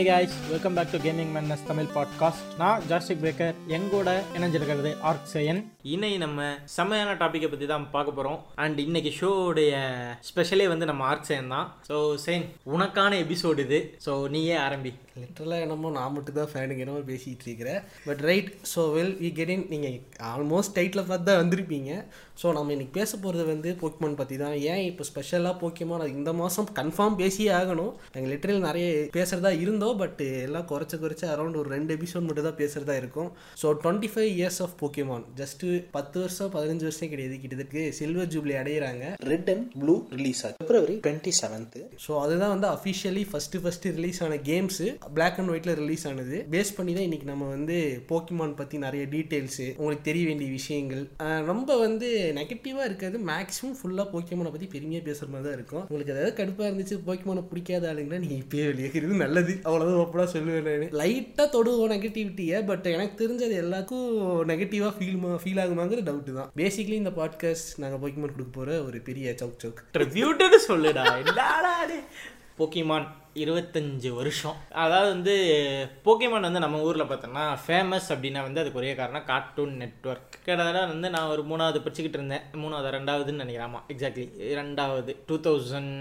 Hey guys welcome back to gaming மேன்னஸ் Tamil podcast நான் ஜாஸ்டிக் breaker எங்கூட இணைஞ்சிருக்கிறது ஆர்க் சயன் இன்னைக்கு நம்ம செம்மையான டாப்பிக்கை பற்றி தான் பார்க்க போகிறோம் அண்ட் இன்னைக்கு ஷோவுடைய ஸ்பெஷலே வந்து நம்ம ஆர்க் சயன் தான். ஸோ சேன் உனக்கான எபிசோடு இது. ஸோ நீயே ஆரம்பி. லிட்டரலாக என்னமோ நான் மட்டும் தான் ஃபேனுங்க என்னமோ பேசிகிட்டு இருக்கிறேன். But right so well we get in நீங்கள் ஆல்மோஸ்ட் டைட்டில் பார்த்து தான் வந்திருப்பீங்க. ஸோ நம்ம இன்னைக்கு பேச போகிறது வந்து போக்கிமான் பற்றி தான். ஏன் இப்போ ஸ்பெஷலாக போக்கிமான் அது இந்த மாதம் கன்ஃபார்ம் பேசியே ஆகணும். நாங்கள் லிட்டரல் நிறைய பேசுகிறதா இருந்தோம் பட் எல்லாம் குறைச்ச குறைச்ச அரௌண்ட் ஒரு ரெண்டு எபிசோட் மட்டும் தான் பேசுகிறதா இருக்கும். So twenty five years of Pokemon just பத்து வருஷம் பதினஞ்சு வருஷம் கிடையாது கிட்டத்தட்ட சில்வர் ஜூப்ளி அடையிறாங்க. ரெட் அண்ட் ப்ளூ ரிலீஸ் ஆகுது பிப்ரவரி டுவெண்ட்டி செவன்த்து ஸோ அதுதான் வந்து அஃபிஷியலி ஃபஸ்ட்டு ஃபஸ்ட்டு ரிலீஸ் ஆன கேம்ஸு பிளாக் அண்ட் ஒயிட்டில் ரிலீஸ் ஆனது. பேஸ் பண்ணி தான் இன்றைக்கி நம்ம வந்து போக்கிமான் பற்றி நிறைய டீட்டெயில்ஸு உங்களுக்கு தெரிய வேண்டிய விஷயங்கள். ரொம்ப வந்து நெகட்டிவாக இருக்கிறது மேக்ஸிமம் ஃபுல்லாக போக்கிமானை பற்றி பெருமையாக பேசுகிற மாதிரி தான் இருக்கும். உங்களுக்கு ஏதாவது கடுப்பாக இருந்துச்சு போக்கிமானை பிடிக்காத ஆளுங்கன்னா நீங்கள் இப்போயே வெளியேறது நல்லது. அவ்வளோதான் ஒப்படா சொல்லுவேன் நான். லைட்டாக தொடுவோம் நெகட்டிவிட்டியை பட் எனக்கு தெரிஞ்சது எல்லாருக்கும் நெகட்டிவாக ஃபீல் ஃபீல் ஆகுமாங்கிற டவுட்டு தான். பேசிக்கலி இந்த பாட்காஸ்ட் நாங்கள் போக்கிமான் கொடுக்க போகிற ஒரு பெரிய சவுக் சவுக் சொல்லுடா. போக்கிமான் இருபத்தஞ்சு வருஷம். அதாவது வந்து போக்கேமான் வந்து நம்ம ஊரில் பார்த்தோம்னா ஃபேமஸ் அப்படின்னா வந்து அதுக்கு ஒரே காரணம் கார்ட்டூன் நெட்வொர்க் கிட்டத்தட்ட வந்து நான் ஒரு மூணாவது படிச்சுக்கிட்டு இருந்தேன். மூணாவது ரெண்டாவதுன்னு நினைக்கிறேன். ஆமாம் எக்ஸாக்ட்லி ரெண்டாவது two thousand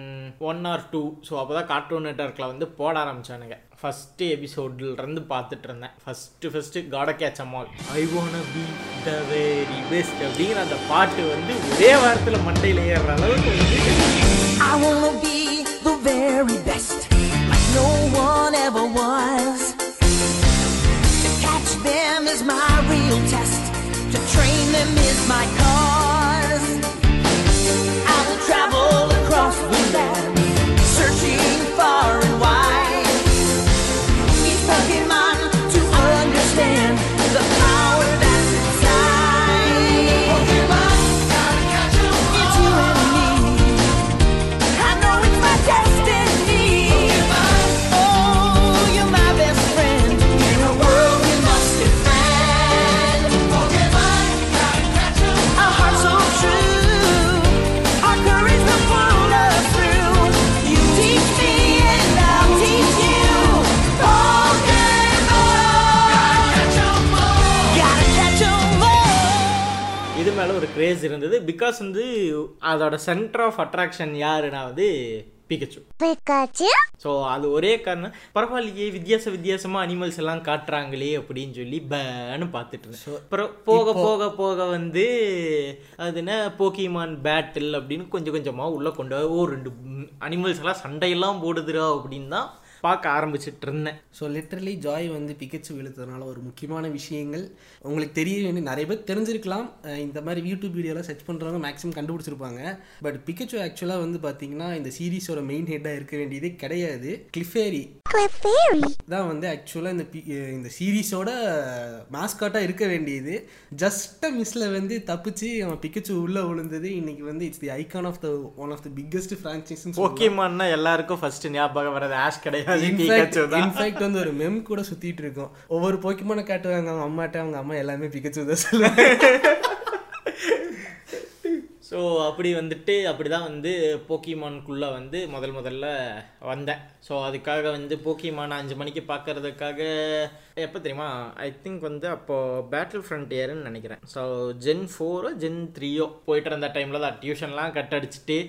one or two so அப்போ தான் கார்ட்டூன் நெட்வொர்க்கில் வந்து போட ஆரம்பித்தானுங்க ஃபஸ்ட்டு எபிசோட்லேருந்து பார்த்துட்டு இருந்தேன். ஃபஸ்ட்டு ஃபஸ்ட்டு காட கேட்ச் அம்மால் ஐ வான பி த வெரி பெஸ்ட் அப்படிங்கிற அந்த பாட்டு வந்து ஒரே வாரத்தில் மண்டையில் ஏறுற அளவுக்கு வந்து I wanna be the very best, no one ever was. To catch them is my real test, to train them is my cause. ஒரு கிரேஸ் இருந்தது. பிகாஸ் வந்து அதோட சென்டர் ஆஃப் அட்ராக்ஷன் யாருன்னா வந்து பிகச்சு ஸோ அது ஒரே காரணம். பரவாயில்லையே வித்தியாச வித்தியாசமாக அனிமல்ஸ் எல்லாம் காட்டுறாங்களே அப்படின்னு சொல்லி பேன்னு பார்த்துட்டு இருந்தேன். அப்புறம் போக போக போக வந்து அது என்ன போக்கிமான் பேட்டில் அப்படின்னு கொஞ்சம் கொஞ்சமாக உள்ளே கொண்டு ஓ ரெண்டு அனிமல்ஸ் எல்லாம் சண்டையெல்லாம் போடுதுரா அப்படின்னு தான் பார்க்க ஆரம்பிச்சிட்டு இருந்தேன் ஸோ லிட்டரலி ஜாய் வந்து பிகச்சு இழுத்ததுனால ஒரு முக்கியமான விஷயங்கள். உங்களுக்கு தெரிய வேண்டிய நிறைய பேர் தெரிஞ்சிருக்கலாம். இந்த மாதிரி யூடியூப் வீடியோலாம் சர்ச் பண்ணுறவங்க மேக்ஸிமம் கண்டுபிடிச்சிருப்பாங்க. பட் பிகச்சு ஆக்சுவலாக வந்து பார்த்தீங்கன்னா இந்த சீரிஸோட மெயின் ஹெட்டாக இருக்க வேண்டியது கிடையாது. கிளிஃபேரி தான் வந்து ஆக்சுவலாக இந்த பி இந்த சீரீஸோட மாஸ்காட்டாக இருக்க வேண்டியது. ஜஸ்ட் மிஸ்ல வந்து தப்பிச்சு அவன் பிக்கச்சு உள்ளே விழுந்தது. இன்னைக்கு வந்து it's the icon of the one of the biggest franchise போக்கிமான்னா எல்லாருக்கும் ஃபர்ஸ்ட் ஞாபகம் வர்றது ஆஷ் கிடையாது இன்ஃபேக்ட் வந்து ஒரு மெம் கூட சுத்திட்டு இருக்கோம். ஒவ்வொரு போக்கிமான காட்டுவாங்க அவங்க அம்மாட்ட அவங்க அம்மா எல்லாமே பிக்கச்சு தான் சொல்லுவாங்க. ஸோ அப்படி வந்துட்டு அப்படி தான் வந்து போக்கிமான்குள்ளே வந்து முதல் முதல்ல வந்தேன். ஸோ அதுக்காக வந்து போக்கிமான் அஞ்சு மணிக்கு பார்க்கறதுக்காக எப்போ தெரியுமா? ஐ திங்க் வந்து அப்போது பேட்டில் ஃப்ரண்டியர்னு நினைக்கிறேன். ஸோ ஜென் ஃபோரோ ஜென் த்ரீயோ போயிட்டு இருந்த டைமில் தான் டியூஷன்லாம் கட் அடிச்சுட்டு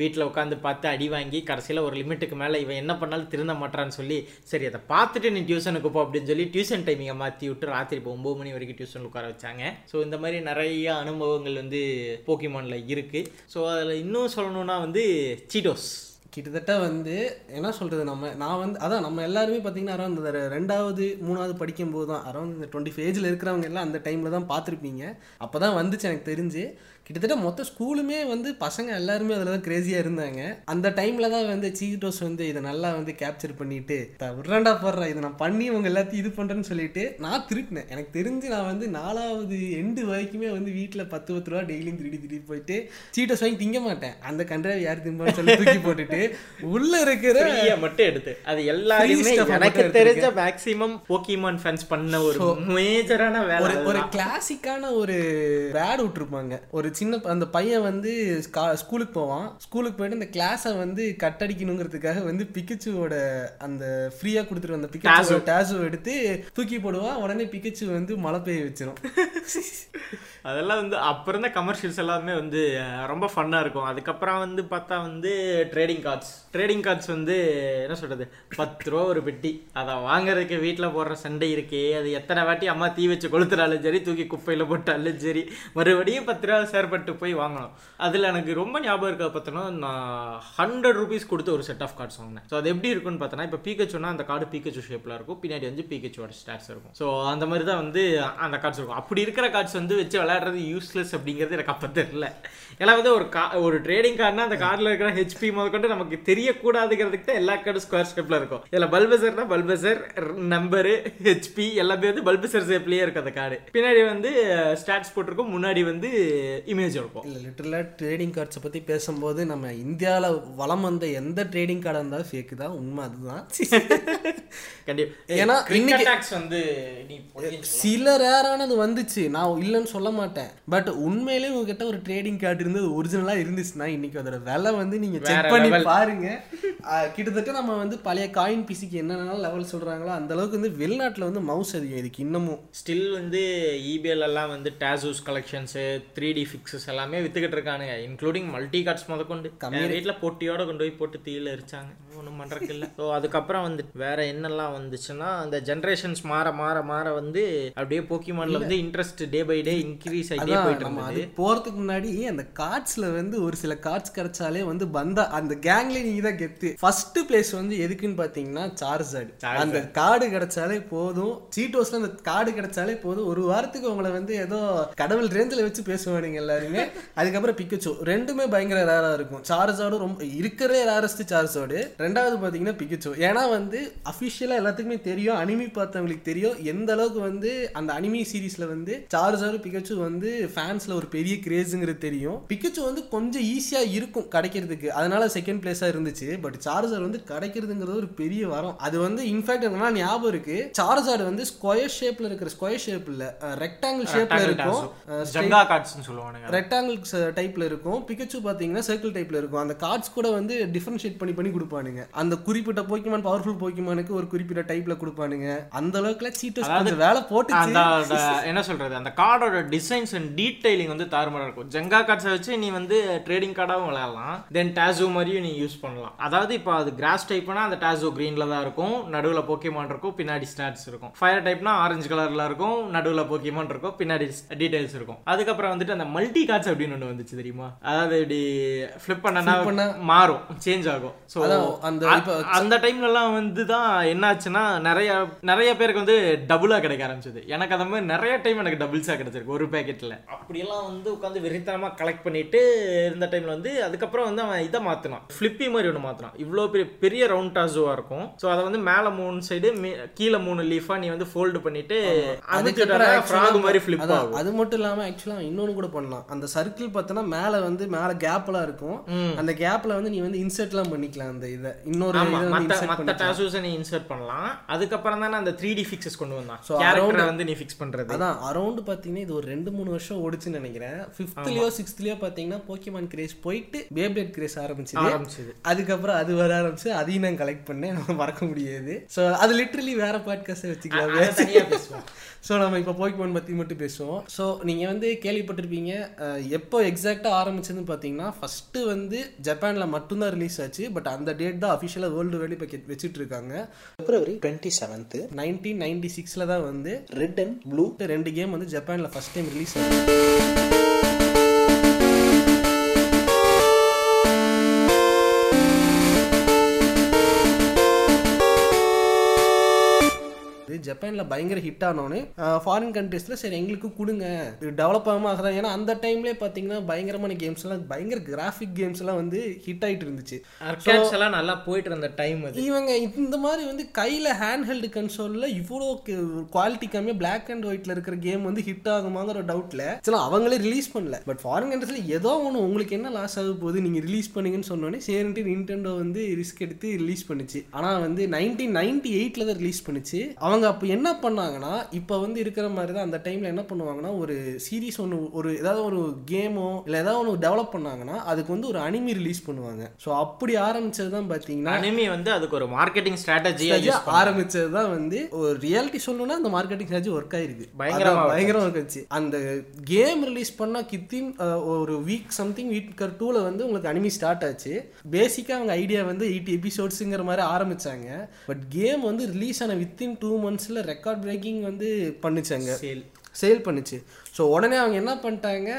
வீட்டில் உட்காந்து பார்த்து அடி வாங்கி கடைசியில் ஒரு லிமிட்டுக்கு மேலே இவன் என்ன பண்ணாலும் திருந்த மாட்டான்னு சொல்லி சரி அதை பார்த்துட்டு நீ டியூஷனுக்கு போ அப்படின்னு சொல்லி டியூஷன் டைமிங்கை மாற்றி விட்டு ராத்திரி இப்போ ஒம்பது மணி வரைக்கும் டியூஷன் உட்கார வச்சாங்க. ஸோ இந்த மாதிரி நிறைய அனுபவங்கள் வந்து போக்கிமானில் இருக்குது ஸோ அதில் இன்னும் சொல்லணும்னா வந்து சீட்டோஸ் கிட்டத்தட்ட வந்து என்ன சொல்கிறது நம்ம நான் வந்து அதான் நம்ம எல்லாருமே பார்த்தீங்கன்னா அரௌண்ட் இந்த ரெண்டாவது மூணாவது படிக்கும்போது தான் அரௌண்ட் இந்த டுவெண்ட்டி ஃபேஜில் இருக்கிறவங்க எல்லாம் அந்த டைமில் தான் பார்த்துருப்பீங்க. அப்போ தான் வந்துச்சு எனக்கு தெரிஞ்சு. கிட்டத்தட்ட மொத்த ஸ்கூலுமே வந்து பசங்க எல்லாருமே அதில் தான் கிரேசியாக இருந்தாங்க. அந்த டைமில் தான் வந்து சீட்டோஸ் வந்து இதை நல்லா வந்து கேப்சர் பண்ணிட்டு "த- விட்றாண்டா போடுறா இதை நான் பண்ணி உங்க எல்லாத்தையும் இது பண்ணுறேன்னு சொல்லிட்டு நான் திருட்டினேன். எனக்கு தெரிஞ்சு நான் வந்து நாலாவது எண்டு வரைக்குமே வந்து வீட்டில் பத்து பத்து ரூபா டெய்லியும் திருடி திருடி போயிட்டு சீட்டோஸ் வாங்கி திங்க மாட்டேன். அந்த கன்றாவை யார் திம்பான்னு சொல்லி தூக்கி போட்டுட்டு உள்ள இருக்கிற மட்டும் எடுத்து. அது எல்லாருமே எனக்கு தெரிஞ்ச மேக்ஸிமம் போக்கிமான் ஃபேன்ஸ் பண்ண ஒரு மேஜரான வேலை ஒரு. கிளாசிக்கான ஒரு ஆட் விட்டுருப்பாங்க. ஒரு சின்ன அந்த பையன் வந்து ஸ்கா- ஸ்கூலுக்கு போவான். ஸ்கூலுக்கு போயிட்டு அந்த கிளாஸை வந்து கட்டடிக்கணுங்கிறதுக்காக வந்து பிக்கச்சுவோட அந்த ஃப்ரீயா கொடுத்துட்டு வந்த பிக்கச்சு டேசோ எடுத்து தூக்கி போடுவான் உடனே பிக்கச்சு வந்து மழை பெய்ய வச்சிரும். அதெல்லாம் வந்து அப்புறம் இருந்த கமர்ஷியல்ஸ் எல்லாமே வந்து ரொம்ப ஃபன்னாக இருக்கும். அதுக்கப்புறம் வந்து பார்த்தா வந்து ட்ரேடிங் கார்ட்ஸ் ட்ரேடிங் கார்ட்ஸ் வந்து என்ன சொல்கிறது பத்து ரூபா ஒரு பெட்டி. அதை வாங்குறதுக்கு வீட்டில் போடுற சண்டை இருக்கே. அது எத்தனை வாட்டி அம்மா தீ வச்சு கொளுத்துறாலும் சரி தூக்கி குப்பையில் போட்டாலும் சரி மறுபடியும் பத்து ரூபா சேர்பட்டு போய் வாங்கணும். அதில் எனக்கு ரொம்ப ஞாபகம் இருக்க பார்த்தோன்னா நான் ஹண்ட்ரட் ருபீஸ் கொடுத்து ஒரு செட் ஆஃப் கார்ட்ஸ் வாங்கினேன். ஸோ அது எப்படி இருக்குன்னு பார்த்தோன்னா இப்போ பீக்கச்சுனா அந்த கார்டு பீக்கச்சு ஷேப்பில் இருக்கும். பின்னாடி வந்து பீக்கச்சோட ஸ்டாட்ஸ் இருக்கும். ஸோ அந்த மாதிரி தான் வந்து அந்த கார்ட்ஸ் இருக்கும். அப்படி இருக்கிற கார்ட்ஸ் வந்து வச்சு விளையாடுறது யூஸ்லெஸ் அப்படிங்கிறது எனக்கு அப்போ தெரியல. ஏன்னா வந்து ஒரு கா ஒரு ட்ரேடிங் கார்டுனா அந்த கார்டில் இருக்கிற ஹெச்பி முதற்கொண்டு நமக்கு தெரியக்கூடாதுங்கிறதுக்கு தான் எல்லா கார்டும் ஸ்கொயர் ஷேப்பில் இருக்கும். இதில் பல்பசர்னா பல்பசர் நம்பரு ஹெச்பி எல்லாமே வந்து பல்பசர் ஷேப்லேயே இருக்கும் அந்த கார்டு பின்னாடி வந்து ஸ்டாட்ஸ் போட்டிருக்கும். முன்னாடி வந்து இமேஜ் இருக்கும். இல்லை லிட்டரலாக ட்ரேடிங் கார்ட்ஸை பற்றி பேசும்போது நம்ம இந்தியாவில் வளம் வந்த எந்த ட்ரேடிங் கார்டாக இருந்தாலும் ஃபேக்கு தான். உண்மை அதுதான். கண்டிப்பா. ஏன்னா இன்னைக்கு- வந்து சில ரேரானது வந்துச்சு. நான் இல்லைன்னு சொல்ல மாட்டேன். பட் உண்மையிலேயே உங்ககிட்ட ஒரு ட்ரேடிங் கார்டு இருந்தது ஒரிஜினலாக இருந்துச்சுன்னா இன்னைக்கு அதோட விலை வந்து நீங்கள் செக் பண்ணி. பாருங்க. கிட்டத்தட்ட நம்ம வந்து பழைய காயின் பிசிக்கு என்னென்ன லெவல் சொல்கிறாங்களோ அந்த அளவுக்கு வந்து வெளிநாட்டில் வந்து மவுஸ் அதிகம். இதுக்கு இன்னமும். ஸ்டில் வந்து EBL எல்லாம் வந்து டேசூஸ் கலெக்ஷன்ஸு த்ரீ டி ஃபிக்ஸஸ் எல்லாமே வித்துக்கிட்டு இருக்கானுங்க இன்க்ளூடிங் மல்டி கார்ட்ஸ் முதற்கொண்டு என் வீட்டில் பொட்டியோட கொண்டு போய் போட்டு தீயில எரிச்சாங்க. ஒன்றும் பண்ணுறதுக்கு இல்லை. ஸோ அதுக்கப்புறம் வந்து வேற என்னெல்லாம் வந்துச்சுன்னா அந்த ஜென்ரேஷன்ஸ் மாற மாற மாற வந்து அப்படியே போக்கிமான்ல வந்து interest day by day increase ஆகிட்டே போயிட்டு இருந்தது. அது போறதுக்கு முன்னாடி அந்த கார்ட்ஸ்ல வந்து ஒரு சில கார்ட்ஸ் கிடைச்சாலே வந்து பந்தா அந்த கேங்ல நீங்க தான் கெத்து. ஃபர்ஸ்ட் பிளேஸ் வந்து எதுக்குன்னு பாத்தீங்கன்னா சார்ஜர்டு அந்த கார்டு கிடைச்சாலே போதும். சீட்டோஸ்ல அந்த கார்டு கிடைச்சாலே போதும். ஒரு வாரத்துக்கு உங்களை வந்து ஏதோ கடவுள் ரேஞ்சில் வச்சு பேசுவானுங்க எல்லாருமே. அதுக்கப்புறம் பிக்கச்சோ ரெண்டுமே பயங்கர ரேரா இருக்கும். சார்ஜோடு ரொம்ப இருக்கிறதே ரேரஸ்ட் சார்ஜோடு ரெண்டாவது பாத்தீங்கன்னா பிக்கச்சோ ஏன்னா வந்து அஃபிஷியலா எல்லாத்துக்குமே தெரியும் அனிமி பார்த்தவங்களுக்கு தெரியும் எந்த அளவுக்கு வந்து அந்த அனிமி சீரிஸ்ல வந்து சார்ஜர் பிகச்சு வந்து ஃபேன்ஸ்ல ஒரு பெரிய கிரேஸுங்கிறது தெரியும். பிகச்சு வந்து கொஞ்சம் ஈஸியா இருக்கும் கிடைக்கிறதுக்கு. அதனால செகண்ட் பிளேஸா இருந்துச்சு. பட் சார்ஜர் வந்து கிடைக்கிறதுங்கிறது ஒரு பெரிய வரம். அது வந்து இன்ஃபேக்ட் என்னன்னா ஞாபகம் இருக்கு. சார்ஜர் வந்து ஸ்கொயர் ஷேப்ல இருக்கிற ஸ்கொயர் ஷேப் இல்ல ரெக்டாங்கிள் ஷேப்ல இருக்கும். ரெக்டாங்கிள் டைப்ல இருக்கும். பிகச்சு பாத்தீங்கன்னா சர்க்கிள் டைப்ல இருக்கும். அந்த கார்ட்ஸ் கூட வந்து டிஃபரன்ஷியேட் பண்ணி பண்ணி கொடுப்பானுங்க. அந்த குறிப்பிட்ட போக்கிமான் பவர்ஃபுல் போக்கிமானுக்கு ஒரு குறிப்பிட்ட டைப்ல கொடுப்பானுங்க. அந்த அளவுக்குலாம் சீட்டர்ஸ் கொஞ்சம் வேலை போட்டுச்சு. அந்த என்ன சொல்றது அந்த கார்டோட டிசைன்ஸ் அண்ட் டீடைலிங் வந்து தாறுமாறா இருக்கும். ஜங்கா கார்ட்ஸை வச்சு நீ வந்து ட்ரேடிங் கார்டாகவும் விளையாடலாம். தென் டாசோ மாதிரியும் நீ யூஸ் பண்ணலாம். அதாவது இப்போ அது கிராஸ் டைப்னா அந்த டாசோ கிரீன்ல தான் இருக்கும். நடுவில் போக்கிமான் இருக்கும் பின்னாடி ஸ்டாட்ஸ் இருக்கும். ஃபயர் டைப்னா ஆரஞ்சு கலர்ல இருக்கும். நடுவில் போக்கிமான் இருக்கும் பின்னாடி டீடைல்ஸ் இருக்கும். அதுக்கப்புறம் வந்துட்டு அந்த மல்டி கார்ட்ஸ் அப்படின்னு ஒன்று வந்துச்சு தெரியுமா? அதாவது இப்படி ஃபிளிப் பண்ணனா மாறும் சேஞ்ச் ஆகும். ஸோ அந்த அந்த டைம்லலாம் வந்து தான் என்னாச்சுன்னா நிறைய நிறைய பேருக்கு வந்து டபுளா கிடைக்க ஆரம்பிச்சது. எனக்கு அந்த மாதிரி நிறைய டைம் எனக்கு டபுள்ஸா கிடைச்சிருக்கு ஒரு பேக்கெட்ல அப்படியெல்லாம் வந்து உட்காந்து வெறித்தனமா கலெக்ட் பண்ணிட்டு இருந்த டைம்ல வந்து அதுக்கப்புறம் வந்து அவன் இதை மாத்தினான். ஃபிளிப்பி மாதிரி ஒன்று மாத்தினான். இவ்வளோ பெரிய பெரிய ரவுண்ட் டாஸுவா இருக்கும். ஸோ அதை வந்து மேலே மூணு சைடு கீழே மூணு லீஃபா நீ வந்து ஃபோல்டு பண்ணிட்டு அதுக்கப்புறம் ஃப்ராக் மாதிரி ஃபிளிப் ஆகும். அது மட்டும் இல்லாம ஆக்சுவலா இன்னொன்னு கூட பண்ணலாம். அந்த சர்க்கிள் பார்த்தோன்னா மேல வந்து மேல கேப்லாம் இருக்கும். அந்த கேப்ல வந்து நீ வந்து இன்சர்ட்லாம் பண்ணிக்கலாம் அந்த இதை. இன்னொரு மத்த டாசூஸை நீ இன்சர்ட் பண்ணலாம். அதுக்கப்புறம் தானே அந்த த்ரீ டி ஃபிக்ஸஸ் கொண்டு வந்தான். So, கேரக்டரை வந்து நீ ஃபிக்ஸ் பண்றது. அதான் அரௌண்ட் பாத்தீங்கன்னா இது ஒரு ரெண்டு மூணு வருஷம் ஓடிச்சுன்னு நினைக்கிறேன். ஃபிஃப்த்லயோ சிக்ஸ்த்லயோ பாத்தீங்கன்னா போக்கிமான் கிரேஸ் போயிட்டு பேப்ளேட் கிரேஸ் ஆரம்பிச்சது. ஆரம்பிச்சது. அதுக்கப்புறம் அது வர ஆரம்பிச்சு அதையும் நான் கலெக்ட் பண்ணேன். மறக்க முடியாது. ஸோ அது லிட்டரலி வேற பாட்காஸ்ட் வச்சுக்கலாம். பேசுவோம். ஸோ நம்ம இப்போ போக்கிமான் பற்றி மட்டும் பேசுவோம். ஸோ நீங்கள் வந்து கேள்விப்பட்டிருப்பீங்க எப்போ எக்ஸாக்டாக ஆரம்பிச்சதுன்னு பார்த்தீங்கன்னா ஃபஸ்ட்டு வந்து ஜப்பானில் மட்டும்தான் ரிலீஸ் ஆச்சு. பட் அந்த டேட் தான் அஃபிஷியலாக வேர்ல்டு வேலி இப்போ வச்சுட்டு இருக்காங்க February twenty seventh nineteen ninety சிக்ஸில் தான் வந்து ரெட் அண்ட் ப்ளூ ரெண்டு கேம் வந்து ஜப்பானில் ஃபஸ்ட் டைம் ரிலீஸ் ஆச்சு. ஜப்பானில் பயங்கர ஹிட் ஆனோன்னு ஃபாரின் கண்ட்ரீஸில் சரி எங்களுக்கு கொடுங்க. இது டெவலப் ஆகாம ஆகுதா? ஏன்னா அந்த டைம்லேயே பார்த்தீங்கன்னா பயங்கரமான கேம்ஸ்லாம் பயங்கர கிராஃபிக் கேம்ஸ்லாம் வந்து ஹிட் ஆகிட்டு இருந்துச்சு. எல்லாம் நல்லா போயிட்டு இருந்த டைம் அது. இவங்க இந்த மாதிரி வந்து கையில் ஹேண்ட் ஹெல்டு கன்சோலில் இவ்வளோ குவாலிட்டி கம்மியாக பிளாக் அண்ட் ஒயிட்ல இருக்கிற கேம் வந்து ஹிட் ஆகுமாங்கிற டவுட்டில் சில அவங்களே ரிலீஸ் பண்ணல. பட் ஃபாரின் கண்ட்ரீஸில் ஏதோ ஒன்று உங்களுக்கு என்ன லாஸ் ஆக போகுது நீங்கள் ரிலீஸ் பண்ணுங்கன்னு சொன்னோன்னே சரின்ட்டு நிண்டெண்டோ வந்து ரிஸ்க் எடுத்து ரிலீஸ் பண்ணுச்சு. ஆனால் வந்து நைன்டீன் நைன்டி எயிட்டில் தான் ரிலீஸ் பண்ணுச்சு. அவங்க அப்போ என்ன பண்ணாங்கன்னா இப்போ வந்து இருக்கிற மாதிரி தான் அந்த டைமில் என்ன பண்ணுவாங்கன்னா ஒரு சீரிஸ் ஒன்று ஒரு ஏதாவது ஒரு கேமோ இல்லை ஏதாவது ஒன்று டெவலப் பண்ணாங்கன்னா அதுக்கு வந்து ஒரு அனிமி ரிலீஸ் பண்ணுவாங்க. ஸோ அப்படி ஆரம்பிச்சது தான் பார்த்தீங்கன்னா அனிமி வந்து அதுக்கு ஒரு மார்க்கெட்டிங் ஸ்ட்ராட்டஜியா யூஸ் ஆரம்பிச்சது தான் வந்து ஒரு ரியாலிட்டி சொல்லணும்னா அந்த மார்க்கெட்டிங் ஸ்ட்ராட்டஜி ஒர்க் ஆயிருக்கு. பயங்கரமா அதான் work பயங்கரமா ஒர்க் ஆச்சு. அந்த கேம் ரிலீஸ் பண்ணா கித்தின் ஒரு வீக் சம்திங் வீக் டூல வந்து உங்களுக்கு அனிமி ஸ்டார்ட் ஆச்சு. பேசிக்கா அவங்க ஐடியா வந்து எயிட்டி எபிசோட்ஸுங்கிற மாதிரி ஆரம்பிச்சாங்க. பட் கேம் வந்து ரிலீஸ் ஆன வித்தின் டூ மந்த்ஸ்ல ரெக்கார்ட் பிரேக்கிங் வந்து பண்ணுச்சாங்க சேல் சேல் பண்ணுச்சு. ஸோ உடனே அவங்க என்ன பண்ணிட்டாங்க?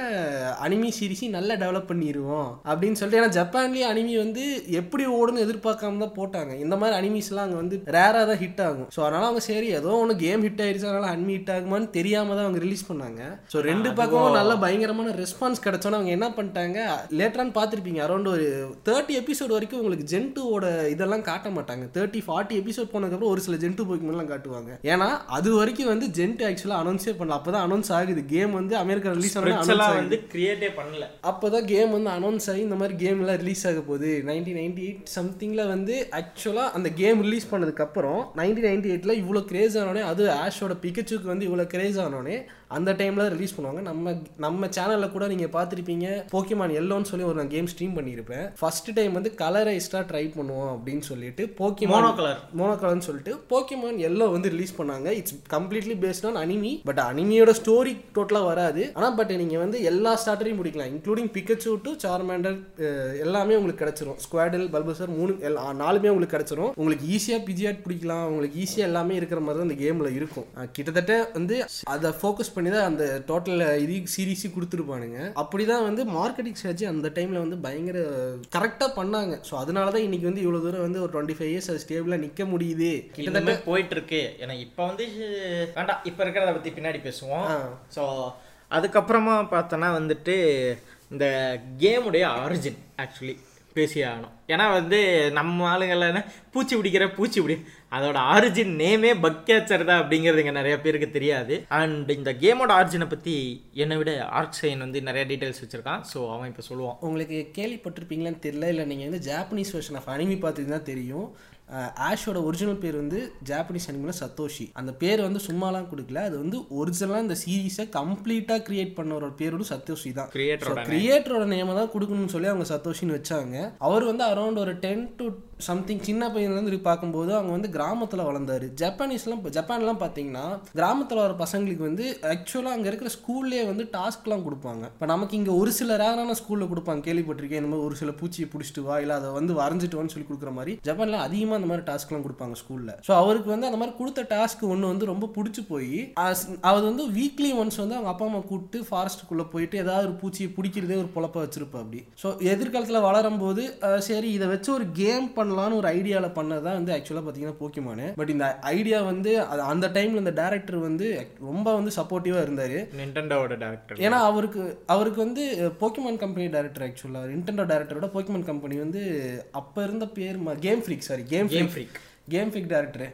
அனிமி சீரிஸையும் நல்லா டெவலப் பண்ணிடுவோம் அப்படின்னு சொல்லிட்டு ஏன்னா ஜப்பான்லேயே அனிமி வந்து எப்படி ஓடுன்னு எதிர்பார்க்காம தான் போட்டாங்க. இந்த மாதிரி அனிமிஸ்லாம் அங்கே வந்து ரேராக தான் ஹிட் ஆகும். ஸோ அதனால அவங்க சரி ஏதோ ஒன்று கேம் ஹிட் ஆயிடுச்சு அதனால அனிமி ஹிட் ஆகுமான்னு தெரியாம தான் அவங்க ரிலீஸ் பண்ணாங்க. ஸோ ரெண்டு பக்கமும் நல்ல பயங்கரமான ரெஸ்பான்ஸ் கிடைச்சோன்னே அவங்க என்ன பண்ணிட்டாங்க? லேட்டரான்னு பார்த்துருப்பீங்க அரௌண்ட் ஒரு தேர்ட்டி எபிசோட் வரைக்கும் உங்களுக்கு ஜென்டூவோட இதெல்லாம் காட்ட மாட்டாங்க. தேர்ட்டி ஃபார்ட்டி எபிசோட் போனதுக்கப்புறம் ஒரு சில ஜென்டூ போய்க்குமெல்லாம் காட்டுவாங்க. ஏன்னா அது வரைக்கும் வந்து ஜென்ட் ஆக்சுவலாக அனௌன்ஸே பண்ணல. அப்போ தான் அனௌன்ஸ் ஆகுது கேம் வந்து அமெரிக்கா ரிலீஸ் ஆனால் வந்து கிரியேட்டே பண்ணல. அப்போதான் கேம் வந்து அனௌன்ஸ் ஆகி இந்த மாதிரி கேம்லாம் ரிலீஸ் ஆக போகுது. நைன்டீன் நைன்டி எயிட் சம்திங்கில் வந்து ஆக்சுவலாக அந்த கேம் ரிலீஸ் பண்ணதுக்கப்புறம் நைன்டீன் நைன்டி எயிட்டில் இவ்வளோ கிரேஸ் ஆனோடனே அது ஆஷோட பிகச்சுக்கு வந்து இவ்வளோ கிரேஸ் ஆனோடனே அந்த டைமில் தான் ரிலீஸ் பண்ணுவாங்க. நம்ம நம்ம சேனலில் கூட நீங்கள் பார்த்துருப்பீங்க. போக்கிமான் எல்லோன்னு சொல்லி ஒரு நான் கேம் ஸ்ட்ரீம் பண்ணியிருப்பேன். ஃபர்ஸ்ட் டைம் வந்து கலரைஸ்டாக ட்ரை பண்ணுவோம் அப்படின்னு சொல்லிட்டு போக்கிமான் மோனோ கலர் மோனோ கலர்னு சொல்லிட்டு போக்கிமான் எல்லோ வந்து ரிலீஸ் பண்ணாங்க. It's completely based on anime but அனிமியோட story டோட்டலாக வராது. ஆனால் பட் நீங்கள் வந்து எல்லா ஸ்டார்டரையும் முடிக்கலாம் இன்க்ளூடிங் பிக்கச்சு டு சார்மேண்டர் எல்லாமே உங்களுக்கு கிடைச்சிரும். ஸ்குவாடில் பல்பசர் மூணு நாலுமே உங்களுக்கு கிடைச்சிரும். உங்களுக்கு ஈஸியாக பிஜிஆட் பிடிக்கலாம். உங்களுக்கு ஈஸியாக எல்லாமே இருக்கிற மாதிரி தான் அந்த கேமில் இருக்கும். கிட்டத்தட்ட வந்து அதை ஃபோக்கஸ் பண்ணி தான் அந்த டோட்டல் இது சீரீஸு கொடுத்துருப்பானுங்க. அப்படி தான் வந்து மார்க்கெட்டிங் ஸ்ட்ராட்டஜி அந்த டைமில் வந்து பயங்கர கரெக்டாக பண்ணாங்க. ஸோ அதனால தான் இன்னைக்கு வந்து இவ்வளோ தூரம் வந்து ஒரு டுவெண்ட்டி ஃபைவ் இயர்ஸ் அது ஸ்டேபிளாக நிற்க முடியுது. கிட்டத்தட்ட இன்னுமே போயிட்டு இருக்கு ஏன்னா இப்போ வந்து வேண்டாம் இப்போ இருக்கிறத பத்தி பின்னாடி பேசுவோம். ஸோ அதுக்கப்புறமா பார்த்தோன்னா வந்துட்டு இந்த கேமுடைய ஆரிஜின் ஆக்சுவலி பேசியே ஆகணும். ஏன்னா வந்து நம்ம ஆளுங்கள என்ன பூச்சி பிடிக்கிற பூச்சி பிடி அதோட ஆரிஜின் நேமே பக் கேச்சர் தான் அப்படிங்கிறது இங்கே நிறைய பேருக்கு தெரியாது. அண்ட் இந்த கேமோட ஆரிஜினை பற்றி என்னை விட ஆர்ட் சைன் வந்து நிறைய டீட்டெயில்ஸ் வச்சுருக்கான். ஸோ அவன் இப்போ சொல்லுவான். உங்களுக்கு கேள்விப்பட்டிருப்பீங்களான்னு தெரியல. இல்லை நீங்கள் வந்து ஜாப்பனீஸ் வெர்ஷன் ஆஃப் அனிமி பார்த்தீங்கன்னா தெரியும். அஹ் ஆஷோட ஒரிஜினல் பேர் வந்து ஜாப்பனீஸ் அனிமில் சத்தோஷி அந்த பேர் வந்து சும்மாலாம் கொடுக்கல. அது வந்து ஒரிஜினலாக இந்த சீரீஸை கம்ப்ளீட்டாக கிரியேட் பண்ணவரோட பேர் வந்து சத்தோஷி தான். கிரியேட்டரோட கிரியேட்டரோட நேமை தான் கொடுக்கணும்னு சொல்லி அவங்க சத்தோஷின்னு வச்சாங்க. அவர் வந்து அரௌண்ட் ஒரு டென் டு சம்திங் சின்ன பையன்லேருந்து பார்க்கும்போது அவங்க வந்து கிராமத்தில் வளர்ந்தாரு. ஜப்பானீஸ்லாம் ஜப்பான்லாம் பார்த்தீங்கன்னா கிராமத்தில் வர பசங்களுக்கு வந்து ஆக்சுவலாக அங்கே இருக்கிற ஸ்கூல்லேயே வந்து டாஸ்க்லாம் கொடுப்பாங்க. இப்போ நமக்கு இங்கே ஒரு சில ரேரான ஸ்கூலில் கொடுப்பாங்க. கேள்விப்பட்டிருக்கேன் இந்த மாதிரி ஒரு சில பூச்சியை பிடிச்சிட்டு வா இல்லை அதை வந்து வரைஞ்சிட்டு வான்னு சொல்லி கொடுக்குற மாதிரி. ஜப்பானில் அதிகமாக அந்த மாதிரி டாஸ்க்லாம் கொடுப்பாங்க ஸ்கூலில் ஸோ அவருக்கு வந்து அந்த மாதிரி கொடுத்த டாஸ்க் ஒன்று வந்து ரொம்ப பிடிச்சி போய் அவர் வந்து வீக்லி ஒன்ஸ் வந்து அவங்க அப்பா அம்மா கூப்பிட்டு ஃபாரஸ்ட்டுக்குள்ளே போயிட்டு ஏதாவது ஒரு பூச்சியை பிடிக்கிறதே ஒரு பொழப்ப வச்சிருப்பா அப்படி ஸோ எதிர்காலத்தில் வளரும் போது சரி இதை வச்சு ஒரு கேம் பண்ணலான்னு ஒரு ஐடியாவில் பண்ணது தான் வந்து ஆக்சுவலாக பார்த்தீங்கன்னா போக்கிமானு பட் இந்த ஐடியா வந்து அது அந்த டைமில் இந்த டேரக்டர் வந்து ரொம்ப வந்து சப்போர்ட்டிவாக இருந்தார். நிண்டண்டோட டேரக்டர் ஏன்னா அவருக்கு அவருக்கு வந்து போக்கிமான் கம்பெனி டைரக்டர் ஆக்சுவலாக இன்டெண்டோ டைரக்டரோட போக்கிமான் கம்பெனி வந்து அப்போ இருந்த பேர் game freak sorry game Game Freak. Game freak director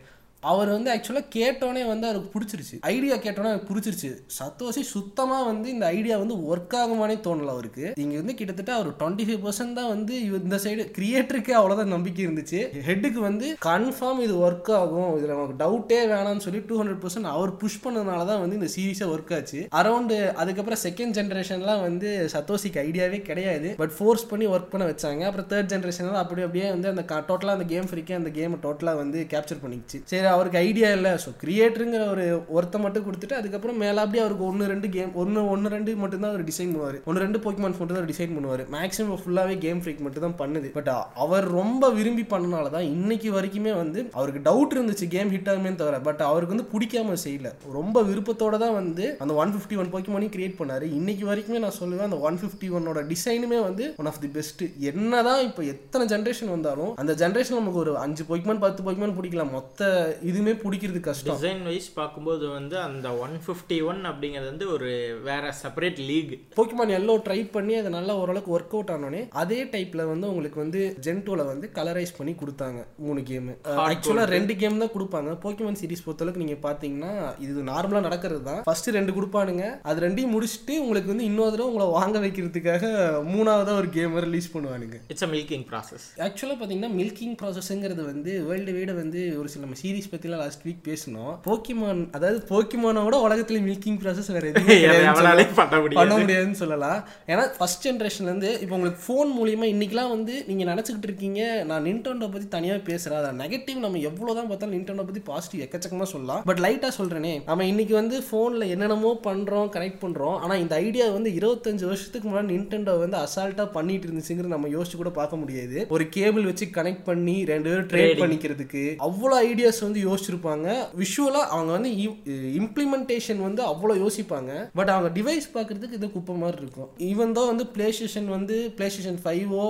அவர் வந்து ஆக்சுவலாக கேட்டோன்னே வந்து அவருக்கு பிடிச்சிருச்சு. ஐடியா கேட்டோன்னே எனக்கு பிடிச்சிருச்சு. சத்தோஷி சுத்தமாக வந்து இந்த ஐடியா வந்து ஒர்க் ஆகுமானே தோணல அவருக்கு. இங்கே வந்து கிட்டத்தட்ட அவர் டுவெண்ட்டி ஃபைவ் பர்சன்ட் தான் வந்து இந்த சைடு கிரியேட்டருக்கு அவ்வளோதான் நம்பிக்கை இருந்துச்சு. ஹெட்டுக்கு வந்து கன்ஃபார்ம் இது ஒர்க் ஆகும். இதில் நமக்கு டவுட்டே வேணாம்னு சொல்லி டூ ஹண்ட்ரட் பர்சன்ட் அவர் புஷ் பண்ணதுனால தான் வந்து இந்த சீரீஸே ஒர்க் ஆச்சு. அரௌண்டு அதுக்கப்புறம் செகண்ட் ஜென்ரேஷன்லாம் வந்து சத்தோஷிக்கு ஐடியாவே கிடையாது. பட் ஃபோர்ஸ் பண்ணி ஒர்க் பண்ண வச்சாங்க. அப்புறம் தேர்ட் ஜென்ரேஷன்லாம் அப்படி அப்படியே வந்து அந்த டோட்டலாக அந்த கேம் ஃப்ரீக்கே அந்த கேமை டோட்டலாக வந்து கேப்சர் பண்ணிச்சு சரி அவருக்கு ஐடியா இல்லை. ஸோ கிரியேட்டருங்கிற ஒரு ஒருத்த மட்டும் கொடுத்துட்டு அதுக்கப்புறம் மேலே அப்படியே அவருக்கு ஒன்று ரெண்டு கேம் ஒன்று ஒன்று ரெண்டு மட்டும்தான் அவர் டிசைன் பண்ணுவார். ஒன்று ரெண்டு போக்கிமான்ஸ் மட்டும் தான் டிசைன் பண்ணுவார். மேக்ஸிமம் ஃபுல்லாகவே கேம் ஃப்ரீக் மட்டும் தான் பண்ணுது. பட் அவர் ரொம்ப விரும்பி பண்ணனால தான் இன்னைக்கு வரைக்குமே வந்து அவருக்கு டவுட் இருந்துச்சு கேம் ஹிட் ஆகுமே தவிர. பட் அவருக்கு வந்து பிடிக்காம செய்யல. ரொம்ப விருப்பத்தோட தான் வந்து அந்த ஒன் ஃபிஃப்டி ஒன் போக்கிமானையும் கிரியேட் பண்ணார். இன்னைக்கு வரைக்குமே நான் சொல்லுவேன் அந்த ஒன் ஃபிஃப்டி ஒன்னோட டிசைனுமே வந்து ஒன் ஆஃப் தி பெஸ்ட் என்னதான் இப்போ எத்தனை ஜென்ரேஷன் வந்தாலும் அந்த ஜென்ரேஷன் நமக்கு ஒரு அஞ்சு போக்கிமான் பத்து போக்கிமான் பிடிக்கலாம். மொத்த இதுவுமே பிடிக்கிறது கஷ்டம். டிசைன் வைஸ் பார்க்கும்போது வந்து அந்த ஒன் ஃபிஃப்டி ஒன் அப்படிங்கிறது வந்து ஒரு வேற separate league Pokemon yellow try பண்ணி அது நல்லா ஓரளவுக்கு ஒர்க் அவுட் ஆனோடனே அதே டைப்ல வந்து உங்களுக்கு வந்து ஜென்டோல வந்து கலரைஸ் பண்ணி கொடுத்தாங்க மூணு கேம் ஆக்சுவலாக ரெண்டு கேம் தான் கொடுப்பாங்க. போக்கிமான் சீரிஸ் பொறுத்தளவுக்கு நீங்க பாத்தீங்கன்னா இது நார்மலா நடக்கிறது தான். ஃபர்ஸ்ட் ரெண்டு கொடுப்பானுங்க. அது ரெண்டையும் முடிச்சுட்டு உங்களுக்கு வந்து இன்னொரு தடவை உங்களை வாங்க வைக்கிறதுக்காக மூணாவதா ஒரு கேம் ரிலீஸ் பண்ணுவானுங்க. இட்ஸ் அ மில்கிங் ப்ராசஸ் ஆக்சுவலாக பார்த்தீங்கன்னா மில்கிங் ப்ராசஸ்ங்கிறது வந்து வேர்ல்டு வைட வந்து ஒரு சில நம்ம சீரிஸ் பற்றிலாம் லாஸ்ட் வீக் பேசணும் போக்கிமான் அதாவது போக்கிமானோட உலகத்துல மில்கிங் ப்ராசஸ் வேற எதுவுமே. பண்ண முடியாது. பண்ண முடியாதுன்னு சொல்லலாம். ஏன்னா ஃபர்ஸ்ட் ஜென்ரேஷன்லேருந்து இப்போ உங்களுக்கு ஃபோன் மூலியமா இன்னைக்கெல்லாம் வந்து நீங்கள் நினச்சிக்கிட்டு இருக்கீங்க நான் நின்டோண்டோ பற்றி தனியாக பேசுகிறேன் அதை நெகட்டிவ் நம்ம எவ்வளோ தான் பார்த்தாலும் நின்டோண்டோ பற்றி பாசிட்டிவ் எக்கச்சக்கமாக சொல்லலாம். பட் லைட்டாக சொல்கிறேனே நம்ம இன்னைக்கு வந்து ஃபோனில் என்னென்னமோ பண்ணுறோம் கனெக்ட் பண்ணுறோம் ஆனால் இந்த ஐடியா வந்து இருபத்தஞ்சு வருஷத்துக்கு முன்னாடி நின்டெண்டோ வந்து அசால்ட்டாக பண்ணிட்டு இருந்துச்சுங்கிற நம்ம யோசிச்சு கூட பார்க்க முடியாது. ஒரு கேபிள் வச்சு கனெக்ட் பண்ணி ரெண்டு பேரும் ட்ரேட் பண்ணிக்கிறதுக்கு அவ்வளோ ஐடியாஸ் வந்து யோசிச்சிருப்பாங்க. விஷுவலாக அவங்க வந்து இம்ப்ளிமெண்டேஷன் வந்து அவ்வளோ யோசிப்பாங்க. பட் அவங்க டிவைஸ் பார்க்கறதுக்கு இது குப்பை மாதிரி இருக்கும். ஈவன் தான் வந்து பிளே ஸ்டேஷன் வந்து பிளே ஸ்டேஷன் ஃபைவோ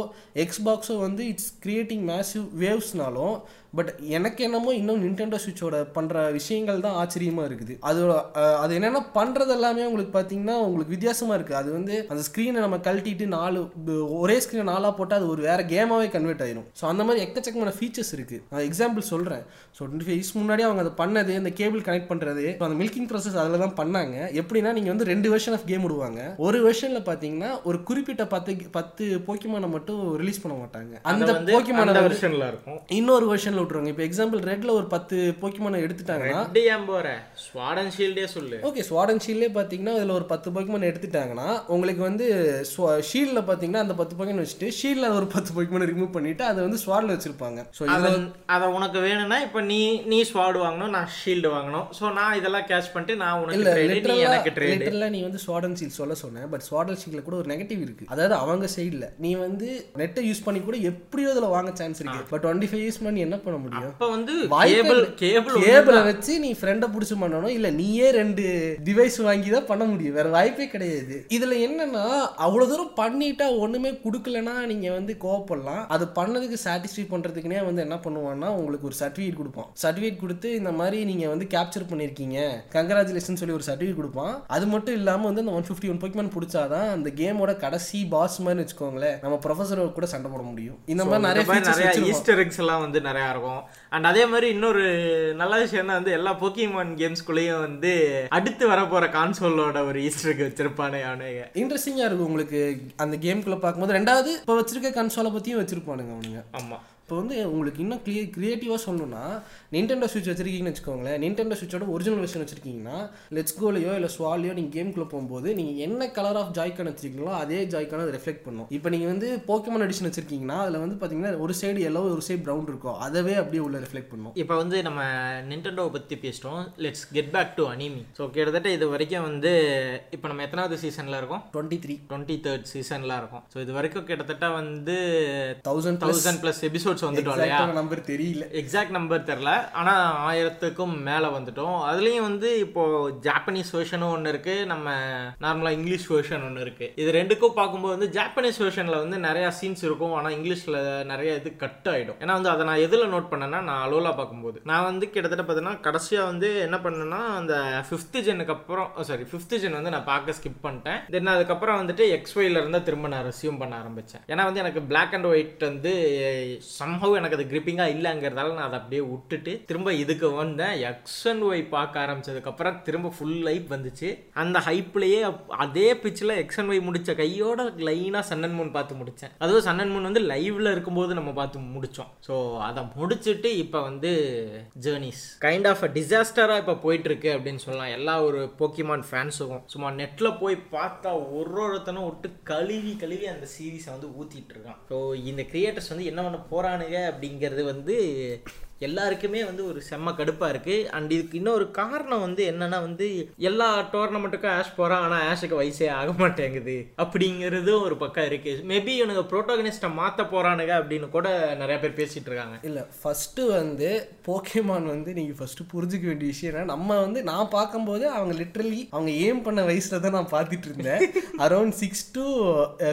எக்ஸ்பாக்ஸோ வந்து இட்ஸ் கிரியேட்டிங் மேசிவ் வேவ்ஸ்னாலும் பட் எனக்கு என்னமோ இன்னும் நிண்டெண்டோ சுவிட்சோட பண்ணுற விஷயங்கள் தான் ஆச்சரியமாக இருக்குது. அது அஹ், அது என்னென்னா பண்ணுறது எல்லாமே உங்களுக்கு பார்த்தீங்கன்னா உங்களுக்கு வித்தியாசமாக இருக்குது அது வந்து அந்த ஸ்க்ரீனை நம்ம கழட்டிட்டு நாலு ஒரே ஸ்க்ரீனை நாலாக போட்டால் அது ஒரு வேறு கேமாகவே கன்வெர்ட் ஆயிரும். ஸோ அந்த மாதிரி எக்கச்சக்கமான ஃபீச்சர்ஸ் இருக்குது நான் எக்ஸாம்பிள் சொல்கிறேன் ஸோ டுவெண்ட்டி ஃபைவ் முன்னாடி அவங்க அதை பண்ணது அந்த கேபிள் கனெக்ட் பண்ணுறது அந்த மில்கிங் ப்ராசஸ் அதில் தான் பண்ணாங்க. எப்படின்னா நீங்கள் வந்து ரெண்டு வெர்ஷன் ஆஃப் கேம் விடுவாங்க. ஒரு வெர்ஷனில் பார்த்தீங்கன்னா ஒரு குறிப்பிட்ட பத்து பத்து போக்கிமானை மட்டும் ரிலீஸ் பண்ண மாட்டாங்க. அந்த போக்கிமான வெர்ஷன்ல இருக்கும். இன்னொரு வெர்ஷன்ல விட்டுருவாங்க. இப்போ எக்ஸாம்பிள் ரெட்ல ஒரு பத்து போக்கிமான எடுத்துட்டாங்கன்னா ஏன் போற? ஸ்வாடன் ஷீல்டே சொல்லு. ஓகே ஸ்வாடன் ஷீல்ட்லேயே பார்த்தீங்கன்னா அதில் ஒரு பத்து போக்கிமான் எடுத்துட்டாங்கன்னா உங்களுக்கு வந்து ஷீல்டில் பார்த்தீங்கன்னா அந்த பத்து போக்கிமான் வச்சுட்டு ஷீல்டில் ஒரு பத்து போக்கிமான் ரிமூவ் பண்ணிட்டு அதை வந்து ஸ்வாடில் வச்சிருப்பாங்க. ஸோ அத அத உனக்கு வேணும்னா இப்ப நீ நீ ஸ்வாட் வாங்கணும் நான் ஷீல்டு வாங்கணும். சோ நான் இதெல்லாம் கேஷ் பண்ணிட்டு நான் உனக்கு எனக்கு ட்ரேடு நீ வந்து ஸ்வாடன் ஷீல் சொல்ல சொன்னேன் பட் ஸ்வாடன் ஷீல்ட்ல கூட ஒரு நெகட்டிவ் இருக்கு. அதாவது அவங்க சைடுல நீ வந்து நெட்டை யூஸ் பண்ணி கூட எப்படியோ அதுல வாங்க சான்ஸ் இருக்கு. பட் டுவெண்ட்டி ஃபைவ் யூஸ் பண்ணி என்ன பண்ண முடியும். அப்ப வந்து கேபிள். கேபிள் கேபிளை வச்சு நீ ஃப்ரெண்டை பிடிச்சி பண்ணணும். இல்ல நீயே ரெண்டு டிவைஸ் வாங்கி தான் பண்ண முடியும். வேற வாய்ப்பே கிடையாது. இதுல என்னன்னா அவ்வளவு தூரம் பண்ணிட்டா ஒண்ணுமே கொடுக்கலனா நீங்க வந்து கோவப்படலாம். அது பண்ணதுக்கு சாட்டிஸ்ஃபை பண்றதுக்குனே வந்து என்ன பண்ணுவான்னா உங்களுக்கு ஒரு சர்டிஃபிகேட் கொடுப்பான். சர்டிஃபிகேட் கொடுத்து இந்த மாதிரி நீங்க வந்து கேப்சர் பண்ணிருக்கீங்க. கங்க்ராச்சுலேஷன் சொல்லி ஒரு சர்டிஃபிகேட் கொடுப்பான். அது மட்டும் இல்லாம வந்து அந்த ஒன் ஃபிஃப்டி ஒன் பொக்கிமன் பிடிச்சாதான் அந்த கேமோட கடைசி பாஸ் மாதிரி வச்சுக்கோங்களேன் நம்ம ப்ரொஃபஸர் கூட சண்டை போட முடியும். இந்த மாதிரி நிறைய நிறைய. ஈஸ்டர் எக்ஸ் எல்லாம் வந்து நிறைய இருக்கும். அண்ட் அதே மாதிரி இன்னொரு நல்ல விஷயம்னா வந்து எல்லா போக்கிமான் கேம்ஸ்குள்ளேயும் வந்து அடுத்து வரப்போற கான்சோலோட ஒரு ஈஸ்டர் எக் வச்சிருப்பானே அவனுங்க இன்ட்ரெஸ்டிங்காக இருக்கும் உங்களுக்கு அந்த கேம்குள்ளே பார்க்கும்போது. ரெண்டாவது இப்போ வச்சிருக்க கன்சோலை பற்றியும் வச்சிருப்பானுங்க அவனுங்க. ஆமா. இப்போ வந்து உங்களுக்கு இன்னும் கிளிய கிரியேட்டிவாக சொல்லணும்னா நிண்டெண்டோ ஸ்விட்ச் வச்சிருக்கீங்கன்னு வச்சுக்கோங்களேன். நிண்டெண்டோ ஸ்விட்சோட ஒரிஜினல் வெர்ஷன் வச்சிருக்கீங்கன்னா லெட்ஸ் கோலையோ இல்லை ஸ்வாலையோ நீங்கள் கேம்குள்ளே போகும்போது நீங்கள் என்ன கலர் ஆஃப் ஜாய்கான் வச்சிருக்கீங்களோ அதே ஜாய்கான் அது ரெஃப்ளெக்ட் பண்ணும். இப்போ நீங்கள் வந்து போக்கிமான் எடிஷன் வச்சிருக்கீங்கன்னா அதில் வந்து பார்த்தீங்கன்னா ஒரு சைடு எல்லோ ஒரு சைடு ப்ரௌன் இருக்கும் அதவே அப்படியே உள்ள ரிஃப்ளெக்ட் பண்ணும். இப்போ வந்து நம்ம நிண்டோவை பற்றி பேசிட்டோம். Let's get back to anime so கிட்டத்தட்ட இது வரைக்கும் வந்து இப்போ நம்ம எத்தனாவது சீசனில் இருக்கோம்? டுவெண்ட்டி த்ரீ டுவெண்ட்டி தேர்ட் சீசன்லாம் இருக்கும். ஸோ இது வரைக்கும் கிட்டத்தட்ட வந்து தௌசண்ட் தௌசண்ட் ப்ளஸ் எபிசோட்ஸ் வந்துட்டோம் இல்லையா? நம்பர் தெரியல. எக்ஸாக்ட் நம்பர் தெரில ஆனால் ஆயிரத்துக்கும் மேலே வந்துட்டோம். அதுலேயும் வந்து இப்போ ஜாப்பனீஸ் வெர்ஷனும் ஒன்று இருக்கு. நம்ம நார்மலாக இங்கிலீஷ் வெர்ஷன் ஒன்று இருக்கு. இது ரெண்டுக்கும் பார்க்கும்போது வந்து ஜாப்பனீஸ் வெர்ஷனில் வந்து நிறையா சீன்ஸ் இருக்கும். ஆனால் இங்கிலீஷில் நிறைய இது கட் ஆகிடும் ஏன்னா வந்து அதை நான் எதில் நோட் பண்ணேன்னா நான் அலோலா பார்க்கும்போது. நான் வந்து கிட்டத்தட்ட பார்த்தீங்கன்னா கடைசியாக வந்து என்ன பண்ணேன்னா அந்த ஃபிஃப்த் ஜென்னுக்கு அப்புறம் சாரி ஃபிஃப்த் ஜென் வந்து நான் பார்க்க ஸ்கிப் பண்ணிட்டேன். தென் அதுக்கப்புறம் வந்துட்டு எக்ஸ் ஒய்ல இருந்தா திரும்ப நான் ரெசியூம் பண்ண ஆரம்பிச்சேன். ஏன்னா வந்து எனக்கு Black அண்ட் ஒயிட் வந்து சம்ஹவ் எனக்கு அது கிரிப்பிங்காக இல்லைங்கிறதால நான் அதை அப்படியே விட்டுட்டு திரும்ப இதுக்கு வந்தேன். எக்ஸ் அண்ட் ஒய் பார்க்க ஆரம்பிச்சதுக்கப்புறம் திரும்ப ஃபுல் லைஃப் வந்துச்சு. அந்த ஹைப்லேயே அதே பிச்சில் எக்ஸ் அண்ட் ஒய் முடித்த கையோட லைனாக சன் மூன் பார்த்து முடித்தேன் அதுவும் சன்னன் மூன் வந்து லைவில் இருக்கும்போது நம்ம பார்த்து முடித்தோம் ஸோ அதை முடிச்சுட்டு இப்போ வந்து ஜேர்னிஸ் கைண்ட் ஆஃப் அ டிசாஸ்டராக இப்போ போயிட்டுருக்கு அப்படின்னு சொல்லலாம். எல்லா ஒரு போக்கிமான் ஃபேன்ஸுக்கும் சும்மா நெட்டில் போய் பார்த்தா ஒரு ஒருத்தனும் விட்டு கழுவி கழுவி அந்த சீரீஸை வந்து ஊற்றிட்டு இருக்கான். ஸோ இந்த கிரியேட்டர்ஸ் வந்து என்ன பண்ண போறானுங்க அப்படிங்கிறது வந்து எல்லாருக்குமே வந்து ஒரு செம்ம கடுப்பாக இருக்குது அண்ட் இதுக்கு இன்னொரு காரணம் வந்து என்னன்னா வந்து எல்லா டோர்னமெண்ட்டுக்கும் ஆஷ் போகிறான் ஆனால் ஆஷுக்கு வயசே ஆக மாட்டேங்குது. அப்படிங்கிறதும் ஒரு பக்கம் இருக்குது மேபி இவனுங்க ப்ரோட்டோகனிஸ்ட்டை மாற்ற போகிறானுங்க அப்படின்னு கூட நிறைய பேர் பேசிகிட்டு இருக்காங்க. இல்லை ஃபஸ்ட்டு வந்து போக்கேமான் வந்து நீங்கள் ஃபஸ்ட்டு புரிஞ்சுக்க வேண்டிய விஷயம் என்ன நம்ம வந்து நான் பார்க்கும்போது அவங்க லிட்ரலி அவங்க ஏம் பண்ண வயசில் தான் நான் பார்த்துட்டு இருந்தேன். அரௌண்ட் சிக்ஸ் டு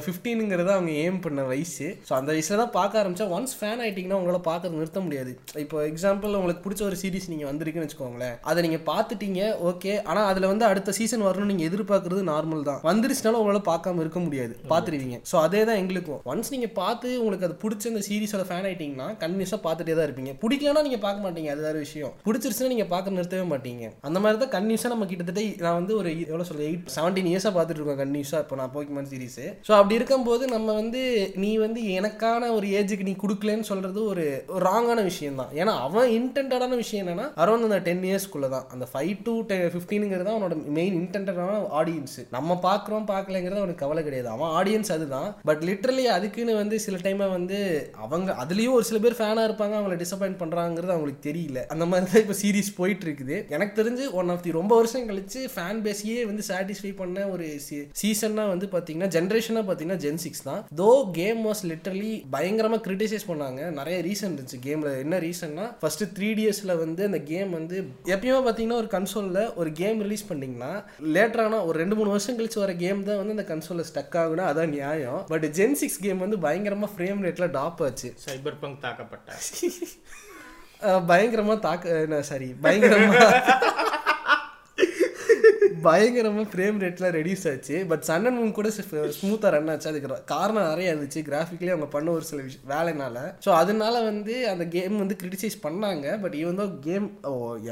ஃபிஃப்டீனுங்கிறது அவங்க ஏம் பண்ண வயசு. ஸோ அந்த வயசில் தான் பார்க்க ஆரம்பிச்சா ஒன்ஸ் ஃபேன் ஆகிட்டிங்கன்னா உங்களால் பார்க்கறது நிறுத்த முடியாது. இப்போ இப்போ எக்ஸாம்பிள் உங்களுக்கு பிடிச்ச ஒரு சீரிஸ் நீங்கள் வந்திருக்குன்னு வச்சுக்கோங்களேன். அதை நீங்கள் பார்த்துட்டீங்க ஓகே ஆனால் அதில் வந்து அடுத்த சீசன் வரணும்னு நீங்கள் எதிர்பார்க்கறது நார்மல் தான். வந்துருச்சுனாலும் உங்களால் பார்க்காம இருக்க முடியாது. பார்த்துருவீங்க. ஸோ அதே தான் எங்களுக்கும். ஒன்ஸ் நீங்கள் பார்த்து உங்களுக்கு அது பிடிச்ச அந்த சீரிஸோட ஃபேன் ஆயிட்டீங்கன்னா கண்டினியூஸாக பார்த்துட்டே தான் இருப்பீங்க. பிடிக்கலனா நீங்கள் பார்க்க மாட்டீங்க. அது வேறு விஷயம். பிடிச்சிருச்சுன்னா நீங்கள் பார்க்க நிறுத்தவே மாட்டீங்க. அந்த மாதிரி தான் கண்டினியூஸாக நம்ம கிட்டத்தட்ட நான் வந்து ஒரு எவ்வளோ சொல்ல எயிட் செவன்டீன் இயர்ஸாக பார்த்துட்டு இருக்கோம் கண்டினியூஸாக இப்போ நான் போக்கிமான் சீரிஸ் ஸோ அப்படி இருக்கும்போது நம்ம வந்து நீ வந்து எனக்கான ஒரு ஏஜுக்கு நீ கொடுக்கலன்னு சொல்றது ஒரு ராங்கான விஷயம் தான் ஏன்னா அவன் இன்டென்டான விஷயம் என்னன்னா அரௌண்ட் அந்த டென் இயர்ஸ்க்குள்ள தான் அந்த ஃபைவ் டு ஃபிஃப்டீனுங்கிறது அவனோட மெயின் இன்டென்டான ஆடியன்ஸ் நம்ம பார்க்குறோம் பார்க்கலங்கிறது அவனுக்கு கவலை கிடையாது. அவன் ஆடியன்ஸ் அதுதான். பட் லிட்ரலி அதுக்குன்னு வந்து சில டைமை வந்து அவங்க அதுலேயும் ஒரு சில பேர் ஃபேனாக இருப்பாங்க அவங்கள டிசப்பாயின்ட் பண்ணுறாங்கிறது அவங்களுக்கு தெரியல. அந்த மாதிரி தான் இப்போ சீரிஸ் போயிட்டு இருக்குது எனக்கு தெரிஞ்சு ஒன் ஆஃப் தி ரொம்ப வருஷம் கழிச்சு ஃபேன் பேஸையே வந்து சாட்டிஸ்ஃபை பண்ண ஒரு சீசன்னா வந்து பார்த்தீங்கன்னா ஜென்ரேஷனாக பார்த்தீங்கன்னா ஜென் சிக்ஸ் தான். தோ கேம் வாஸ் லிட்டரலி பயங்கரமாக கிரிட்டிசைஸ் பண்ணாங்க. நிறைய ரீசன் இருந்துச்சு. கேமில் என்ன ரீசன் ரீசன்னா ஃபர்ஸ்ட் த்ரீ டிஎஸில் வந்து அந்த கேம் வந்து எப்பயுமே பார்த்தீங்கன்னா ஒரு கன்சோலில் ஒரு கேம் ரிலீஸ் பண்ணிங்கன்னா லேட்டரான ஒரு ரெண்டு மூணு வருஷம் கழிச்சு வர கேம் தான் வந்து அந்த கன்சோலில் ஸ்டக் ஆகுனா அதான் நியாயம். பட் ஜென் சிக்ஸ் கேம் வந்து பயங்கரமாக ஃப்ரேம் ரேட்டில் டாப் ஆச்சு. சைபர் பங்க் தாக்கப்பட்ட அஹ் பயங்கரமா தாக்க சாரி பயங்கரமா பயங்கரமாக ஃப்ரேம் ரேட்லாம் ரெடியூஸ் ஆச்சு. பட் சன் அண்ட் மூன் கூட ஸ்மூத்தாக ரன் ஆச்சு. அதுக்கு காரணம் நிறைய இருந்துச்சு. கிராஃபிக்லி அவங்க பண்ண ஒரு சில விஷயம் வேலைனால. ஸோ அதனால வந்து அந்த கேம் வந்து கிரிட்டிசைஸ் பண்ணாங்க. பட் ஈவன் தான் கேம்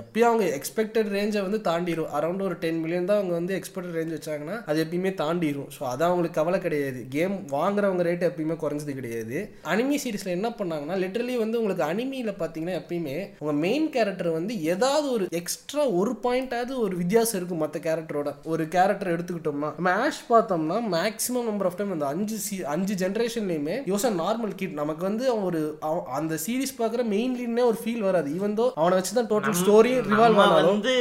எப்பயும் அவங்க எக்ஸ்பெக்டட் ரேஞ்சை வந்து தாண்டிடும் அரௌண்ட் ஒரு டென் மில்லியன் தான் அவங்க வந்து எக்ஸ்பெக்டட் ரேஞ்ச் வச்சாங்கன்னா அது எப்பயுமே தாண்டிடும் ஸோ அதான் அவங்களுக்கு கவலை கிடையாது. கேம் வாங்குறவங்க ரேட் எப்பயுமே குறைஞ்சது கிடையாது. அனிமி சீரீஸில் என்ன பண்ணாங்கன்னா லிட்டரலி வந்து உங்களுக்கு அனிமியில் பார்த்தீங்கன்னா எப்பயுமே உங்கள் மெயின் கேரக்டர் வந்து ஏதாவது ஒரு எக்ஸ்ட்ரா ஒரு பாயிண்டாவது ஒரு வித்தியாசம் இருக்கும். மற்ற கேரக்டரோட ஒரு கேரக்டர் எடுத்துக்கிட்டோம்னா ஆஷ் பார்த்தோம்னா மேக்ஸிமம் நம்பர் ஆஃப் டைம் அந்த அஞ்சு சி அஞ்சு ஜென்ரேஷன்லையுமே யோசா நார்மல் கிட் நமக்கு வந்து ஒரு அந்த சீரிஸ் பார்க்குற மெயின் லீட்னே ஒரு ஃபீல் வராது. ஈவன் தோ அவனை வச்சு தான் டோட்டல் ஸ்டோரி ரிவால்வ் ஆனாலும். வந்து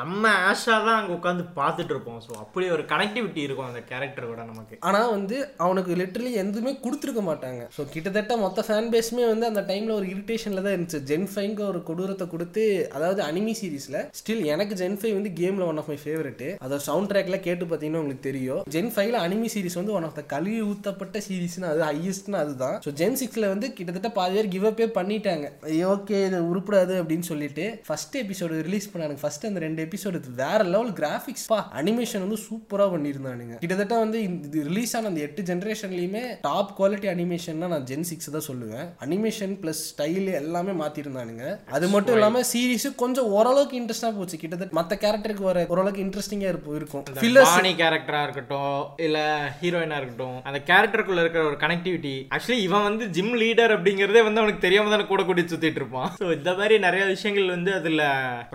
நம்ம ஆஷா தான் அங்க உட்காந்து பார்த்துட்டு இருப்போம். ஸோ அப்படி ஒரு கனெக்டிவிட்டி இருக்கும் அந்த கேரக்டர் கூட நமக்கு. ஆனா வந்து அவனுக்கு லிட்டரலி எதுவுமே கொடுத்துருக்க மாட்டாங்க. ஸோ கிட்டத்தட்ட மொத்த ஃபேன் பேஸுமே வந்து அந்த டைம்ல ஒரு இரிட்டேஷன்ல தான் இருந்துச்சு. ஜென் ஃபைவ்க்கு ஒரு கொடூரத்தை கொடுத்து அதாவது அனிமி சீரிஸ்ல ஸ்டில் எனக்கு ஜென் ஃபைவ் வந்து கேம்ல ஒன் ஆஃப் மை ஃபேவரட் அதோட சவுண்ட் ட்ராக்ல கேட்டு பார்த்தீங்கன்னா உங்களுக்கு தெரியும். ஜென் ஃபைவ்ல அனிமி சீரிஸ் வந்து ஒன் ஆஃப் த கழுவி ஊத்தப்பட்ட சீரிஸ்னு அது ஹையஸ்ட்னு அதுதான். ஸோ ஜென் சிக்ஸ்ல வந்து கிட்டத்தட்ட பாதி பேர் கிவ் அப்பே பண்ணிட்டாங்க. ஓகே இது உருப்படாது அப்படின்னு சொல்லிட்டு ஃபர்ஸ்ட் எபிசோடு ரிலீஸ் பண்ணானுங்க. ஃபர்ஸ்ட் அந்த ரெண்டு எபிசோடு வேற லெவல் கிராஃபிக்ஸ் பா. அனிமேஷன் வந்து சூப்பரா பண்ணியிருந்தானுங்க. கிட்டத்தட்ட வந்து இது ரிலீஸ் ஆன அந்த எட்டு ஜென்ரேஷன்லயுமே டாப் குவாலிட்டி அனிமேஷன் நான் ஜென் சிக்ஸ் தான் சொல்லுவேன். அனிமேஷன் பிளஸ் ஸ்டைல் எல்லாமே மாத்திருந்தானுங்க. அது மட்டும் இல்லாம சீரிஸ் கொஞ்சம் ஓரளவுக்கு இன்ட்ரெஸ்டா போச்சு. கிட்டத்தட்ட மத்த கேரக்டருக்கு வர ஓரளவுக்கு இன்ட்ரெஸ்டிங்கா இருக்கும். இருக்கும் ஃபில்லர்ஸ் பாணி கேரக்டரா இருக்கட்டும் இல்ல ஹீரோயினா இருக்கட்டும் அந்த கேரக்டருக்குள்ள இருக்கிற ஒரு கனெக்டிவிட்டி ஆக்சுவலி இவன் வந்து ஜிம் லீடர் அப்படிங்கறதே வந்து அவனுக்கு தெரியாம தானே கூட கூட்டி சுத்திட்டு இருப்பான். ஸோ இந்த மாதிரி நிறைய விஷயங்கள் வந்து அதுல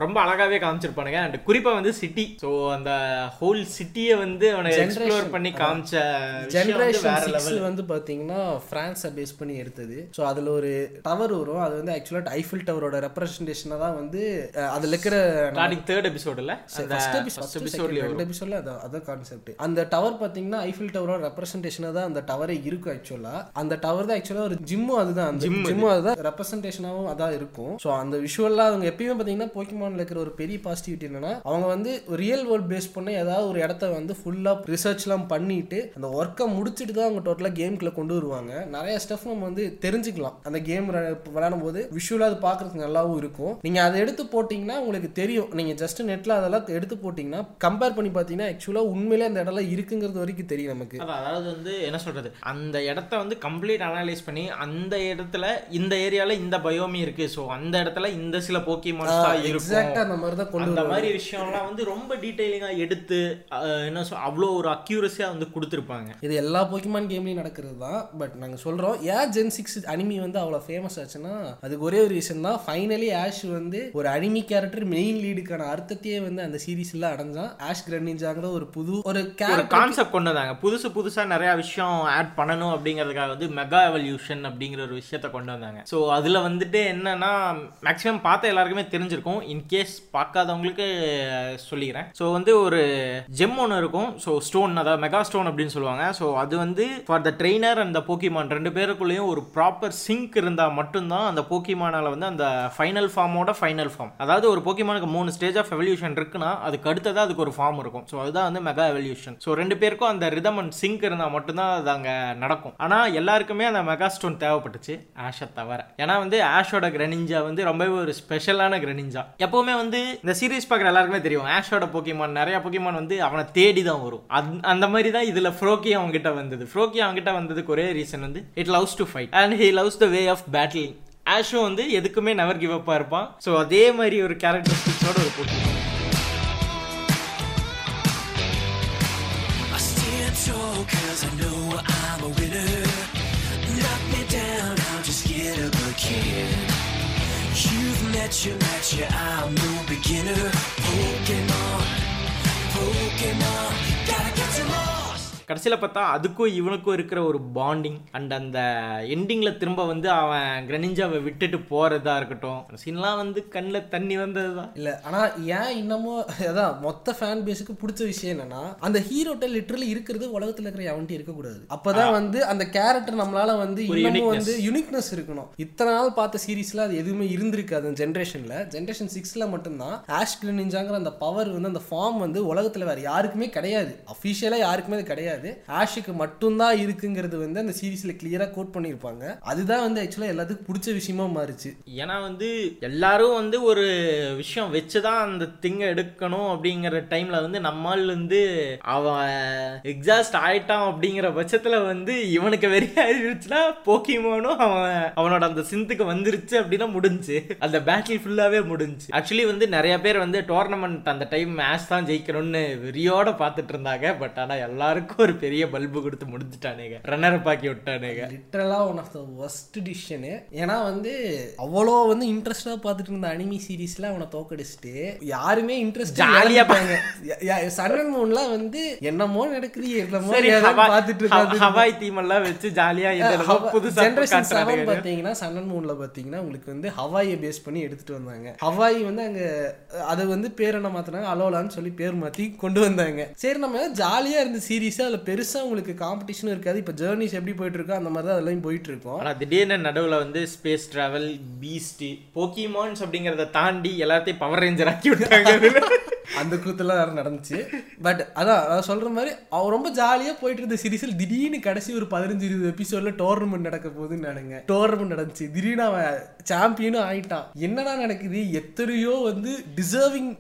ரொம்ப அழகாவே காமிச்சிருப்பானுங்க. அண்ட் குறிப்பா வந்து சிட்டி ஸோ அந்த ஹோல் சிட்டியை வந்து அவனை எக்ஸ்ப்ளோர் பண்ணி காமிச்ச ஜென்ரேஷன் லெவல் வந்து பாத்தீங்கன்னா பிரான்ஸை பேஸ் பண்ணி எடுத்தது. ஸோ அதுல ஒரு டவர் வரும். அது வந்து ஆக்சுவலாக ஐஃபில் டவரோட ரெப்ரஸன்டேஷனாக தான் வந்து அதுல இருக்கிற தேர்ட் எபிசோடுல ஃபர்ஸ்ட் எபிசோட் எபிசோட்லயே ரெண்டு எபிசோட்ல அதான் அதான் கான்செப்ட் அந்த டவர் பாத்தீங்கன்னா ஐஃபில் டவரோட ரெப்ரஸன்டேஷனாக தான் அந்த டவரே இருக்கும் ஆக்சுவலா அந்த டவர் தான் ஆக்சுவலா ஒரு ஜிம்மும் அதுதான். அந்த ஜிம்மும் அதுதான் ரெப்ரஸன்டேஷனாகவும் அதான் இருக்கும். ஸோ அந்த விஷுவல்லாம் அவங்க எப்பயுமே பாத்தீங்கன்னா போக்கிமான்ல இருக்கிற ஒரு பெரிய பாசிட்டிவிட்டி என்னன்னா அவங்க வந்து ரியல் வேர்ல்ட் பேஸ் பண்ண ஏதாவது ஒரு இடத்த வந்து ஃபுல்லா ரிசர்ச்லாம் பண்ணிட்டு அந்த ஒர்க்கை முடிச்சுட்டு தான் அவங்க டோட்டலாக கேம்குள்ள கொண்டு வருவாங்க. நிறைய ஸ்டெஃப் நம்ம வந்து தெரிஞ்சுக்கலாம். அந்த கேம் விளையாடும் போது விஷுவலாக அது பார்க்கறதுக்கு நல்லாவும் இருக்கும். நீங்க அதை எடுத்து போட்டிங்கன்னா உங்களுக்கு தெரியும். நீங்க ஜஸ்ட் நெட்ல அதெல்லாம் எடுத்து போட்டிங்கன்னா கம்பேர் பண்ணி பார்த்தீங்கன்னா ஆக்சுவலாக உண்மையிலே அந்த இடம்லாம் இருக்குங்கிறது வரைக்கும் தெரியும் நமக்கு. அதாவது வந்து என்ன சொல்றது? அந்த இடத்த வந்து கம்ப்ளீட் அனலைஸ் பண்ணி அந்த இடத்துல இந்த ஏரியால இந்த பயோமி இருக்கு. ஸோ அந்த இடத்துல இந்த சில போக்கிமான்ஸ் தான் எக்ஸாக்டா இருக்கும். அந்த மாதிரி தான் கொண்டு அந்த மாதிரி விஷயம்லாம் வந்து ரொம்ப டீட்டெயிலிங்கா எடுத்து என்ன சொல் அவ்வளோ ஒரு அக்யூரஸியா வந்து கொடுத்துருப்பாங்க. இது எல்லா போக்கிமான் கேம்லயும் நடக்கிறது தான். பட் நாங்க சொல்றோம் ஏன் ஜென் சிக்ஸ் அனிமி வந்து அவ்வளவு ஃபேமஸ் ஆச்சுன்னா அதுக்கு ஒரே ஒரு ரீசன் தான். ஃபைனலி ஆஷ் வந்து ஒரு அனிமி கேரக்டர் மெயின் லீடுக்கான அர்த்தத்தையே வந்து அந்த சீரீஸ்ல அடைஞ்சான் ஆஷ் கிரனிஞ்சாங்கிற ஒரு புது ஒரு கான்செப்ட் கொண்டு வந்தாங்க புதுசு புதுசா நிறைய விஷயம் ஆட் பண்ணணும் அப்படிங்கிறதுக்காக வந்து மெகா எவல்யூஷன் அப்படிங்கிற ஒரு விஷயத்த கொண்டு வந்தாங்க. ஸோ அதுல வந்துட்டு என்னன்னா மேக்ஸிமம் பார்த்த எல்லாருக்குமே தெரிஞ்சிருக்கும். இன்கேஸ் பார்க்காதவங்களுக்கு சொல்லிக்கிறேன். ஸோ வந்து ஒரு ஜெம் ஒன்று இருக்கும். ஸோ ஸ்டோன் அதாவது மெகா ஸ்டோன் அப்படின்னு சொல்லுவாங்க. ஸோ அது வந்து for the trainer and the Pokemon ரெண்டு பேருக்குள்ளேயும் ஒரு ப்ராப்பர் சிங்க் இருந்தால் மட்டும்தான் அந்த போக்கிமானால வந்து அந்த ஃபைனல் ஃபார்மோட ஃபைனல் ஃபார்ம் அதாவது ஒரு போக்கிமானுக்கு மூணு ஸ்டேஜ் ஆஃப் எவல்யூஷன் இருக்குன்னா அதுக்கு அடுத்தது தான் அதுக்கு ஒரு ஃபார்ம் இருக்கும். ஸோ அதுதான் வந்து மெகா எவல்யூஷன் ஸோ ரெண்டு பேருக்கும் அந்த ரிதம் அண்ட் சிங்க் இருந்தால் மட்டும்தான் அது அங்கே நடக்கும். ஆனால் எல்லாருக்குமே அந்த மெகா ஸ்டோன் தேவைப்பட்டுச்சு. ஆஷை தவிர. ஏன்னா வந்து ஆஷோட கிரனிஞ்சா வந்து ரொம்பவே ஒரு ஸ்பெஷலான கிரனிஞ்சா எப்போவுமே வந்து இந்த சீரிஸ் பார்க்குற எல்லாருக்குமே தெரியும். ஆஷோட போக்கிமான் நிறைய போக்கிமான் வந்து அவனை தேடி தான் வரும். அந்- அந்த மாதிரி தான் இதில் ஃப்ரோக்கி அவங்ககிட்ட வந்தது. ஃப்ரோக்கி அவங்ககிட்ட வந்ததுக்கு ஒரே ரீசன் வந்து it loves to fight and he loves the way of battling Aso வந்து எதுக்குமே நவர் கிவ் அப்பாக இருப்பான். ஸோ அதே மாதிரி ஒரு கேரக்டரிஸ்டிக்ஸோட ஒரு Pokemon cause I know I'm a winner. Knock me down, I'll just get up again. You've met your match, yeah, I'm no beginner. Pokemon, கடைசியில் பார்த்தா அதுக்கும் இவனுக்கும் இருக்கிற ஒரு பாண்டிங் அண்ட் அந்த எண்டிங்கில் திரும்ப வந்து அவன் கிரனிஞ்சாவை விட்டுட்டு போகிறதா இருக்கட்டும். சீன்லாம் வந்து கண்ணில் தண்ணி வந்தது தான் இல்ல ஆனா ஏன் இன்னமும் அதான் மொத்த ஃபேன் பேஸுக்கு பிடிச்ச விஷயம் என்னன்னா அந்த ஹீரோட்ட லிட்டரலி இருக்கிறது உலகத்துல இருக்கிற எவன்ட்டி இருக்கக்கூடாது. அப்பதான் வந்து அந்த கேரக்டர் நம்மளால வந்து இன்னமும். வந்து யுனிக்னஸ் இருக்கணும். இத்தனை நாள் பார்த்த சீரிஸ்ல அது எதுவுமே இருந்திருக்காது அந்த ஜென்ரேஷன்ல ஜென்ரேஷன் சிக்ஸ்ல மட்டும்தான் ஆஷ் கிளினிஞ்சாங்கிற அந்த பவர் வந்து அந்த ஃபார்ம் வந்து உலகத்துல வேற யாருக்குமே கிடையாது. அஃபிஷியலா யாருக்குமே அது கிடையாது. ஆஷுக்கு மட்டும்தான் இருக்குங்கிறது வந்து அந்த சீரிஸ்ல கிளியரா கோட் பண்ணியிருப்பாங்க. அதுதான் வந்து ஆக்சுவலா எல்லாத்துக்கும் பிடிச்ச விஷயமா மாறுச்சு. ஏன்னா வந்து எல்லாரும் வந்து ஒரு விஷயம் வச்சு தான் அந்த திங்கை எடுக்கணும் அப்படிங்கிற டைம்ல வந்து நம்மால் வந்து அவன் எக்ஸாஸ்ட் ஆயிட்டான் அப்படிங்கிற பட்சத்துல வந்து இவனுக்கு வெறியாயிருச்சுன்னா போக்கிமோனும் அவன் அவனோட அந்த சிந்துக்கு வந்துருச்சு அப்படின்னா முடிஞ்சு. அந்த பேட்டில் ஃபுல்லாவே முடிஞ்சு. ஆக்சுவலி வந்து நிறைய பேர் வந்து டோர்னமெண்ட் அந்த டைம் மேட்ச் தான் ஜெயிக்கணும்னு வெறியோட பார்த்துட்டு இருந்தாங்க. பட் ஆனா எல்லாருக்கும் ஒரு பெரிய பல்பு கொடுத்து முடிஞ்சுட்டானுங்க. ரன்னர் பாக்கி விட்டானுங்க. லிட்டரலா one of the worst decision ஏன்னா வந்து அவ்வளோ வந்து இன்ட்ரெஸ்டா பார்த்துட்டு இருந்த அனிமி சீரீஸ்ல அவனை தோக்கடிச்சிட்டு யாருமே இன்ட்ரெஸ்ட் ஜாலியா சன் அண்ட் மூன்லாம் வந்து என்னமோ நடக்குது என்னமோ பார்த்துட்டு இருக்காது ஹவாய் தீம் எல்லாம் வச்சு ஜாலியா புதுசா ஜென்ரேஷன் செவன் பார்த்தீங்கன்னா சன் அண்ட் மூன்ல பார்த்தீங்கன்னா உங்களுக்கு வந்து ஹவாயை பேஸ் பண்ணி எடுத்துட்டு வந்தாங்க. ஹவாய் வந்து அங்க அது வந்து பேர் என்ன மாத்தினாங்க? அலோலான்னு சொல்லி பேர் மாத்தி கொண்டு வந்தாங்க. சரி நம்ம ஜாலியா இருந்த சீரீஸ் அதுல பெருசா உங்களுக்கு காம்படிஷனும் இருக்காது. இப்போ ஜேர்னிஸ் எப்படி போயிட்டு இருக்கோ அந்த மாதிரி தான் அதெல்லாம் போயிட்டு ஆனால் திடீர்னு நடுவுல வந்து ஸ்பேஸ் டிராவல் பீஸ்ட்டு போக்கிமான்ஸ் அப்படிங்கறத தாண்டி எல்லாத்தையும் பவர் ரேஞ்சர் ஆக்கி விட்டாங்க. அந்த கூத்துலாம் வேற நடந்துச்சு. பட் அதான் அதான் சொல்ற மாதிரி அவன் ரொம்ப ஜாலியா போயிட்டு இருந்த சீரீஸில் திடீர்னு கடைசி ஒரு பதினஞ்சு இருபது எபிசோட்ல டோர்னமெண்ட் நடக்க போகுதுன்னு நினைங்க. டோர்னமெண்ட் நடந்துச்சு. திடீர்னு அவன் சாம்பியனும் ஆயிட்டான் என்னடா நடக்குது? எத்தனையோ வந்து டிசர்விங்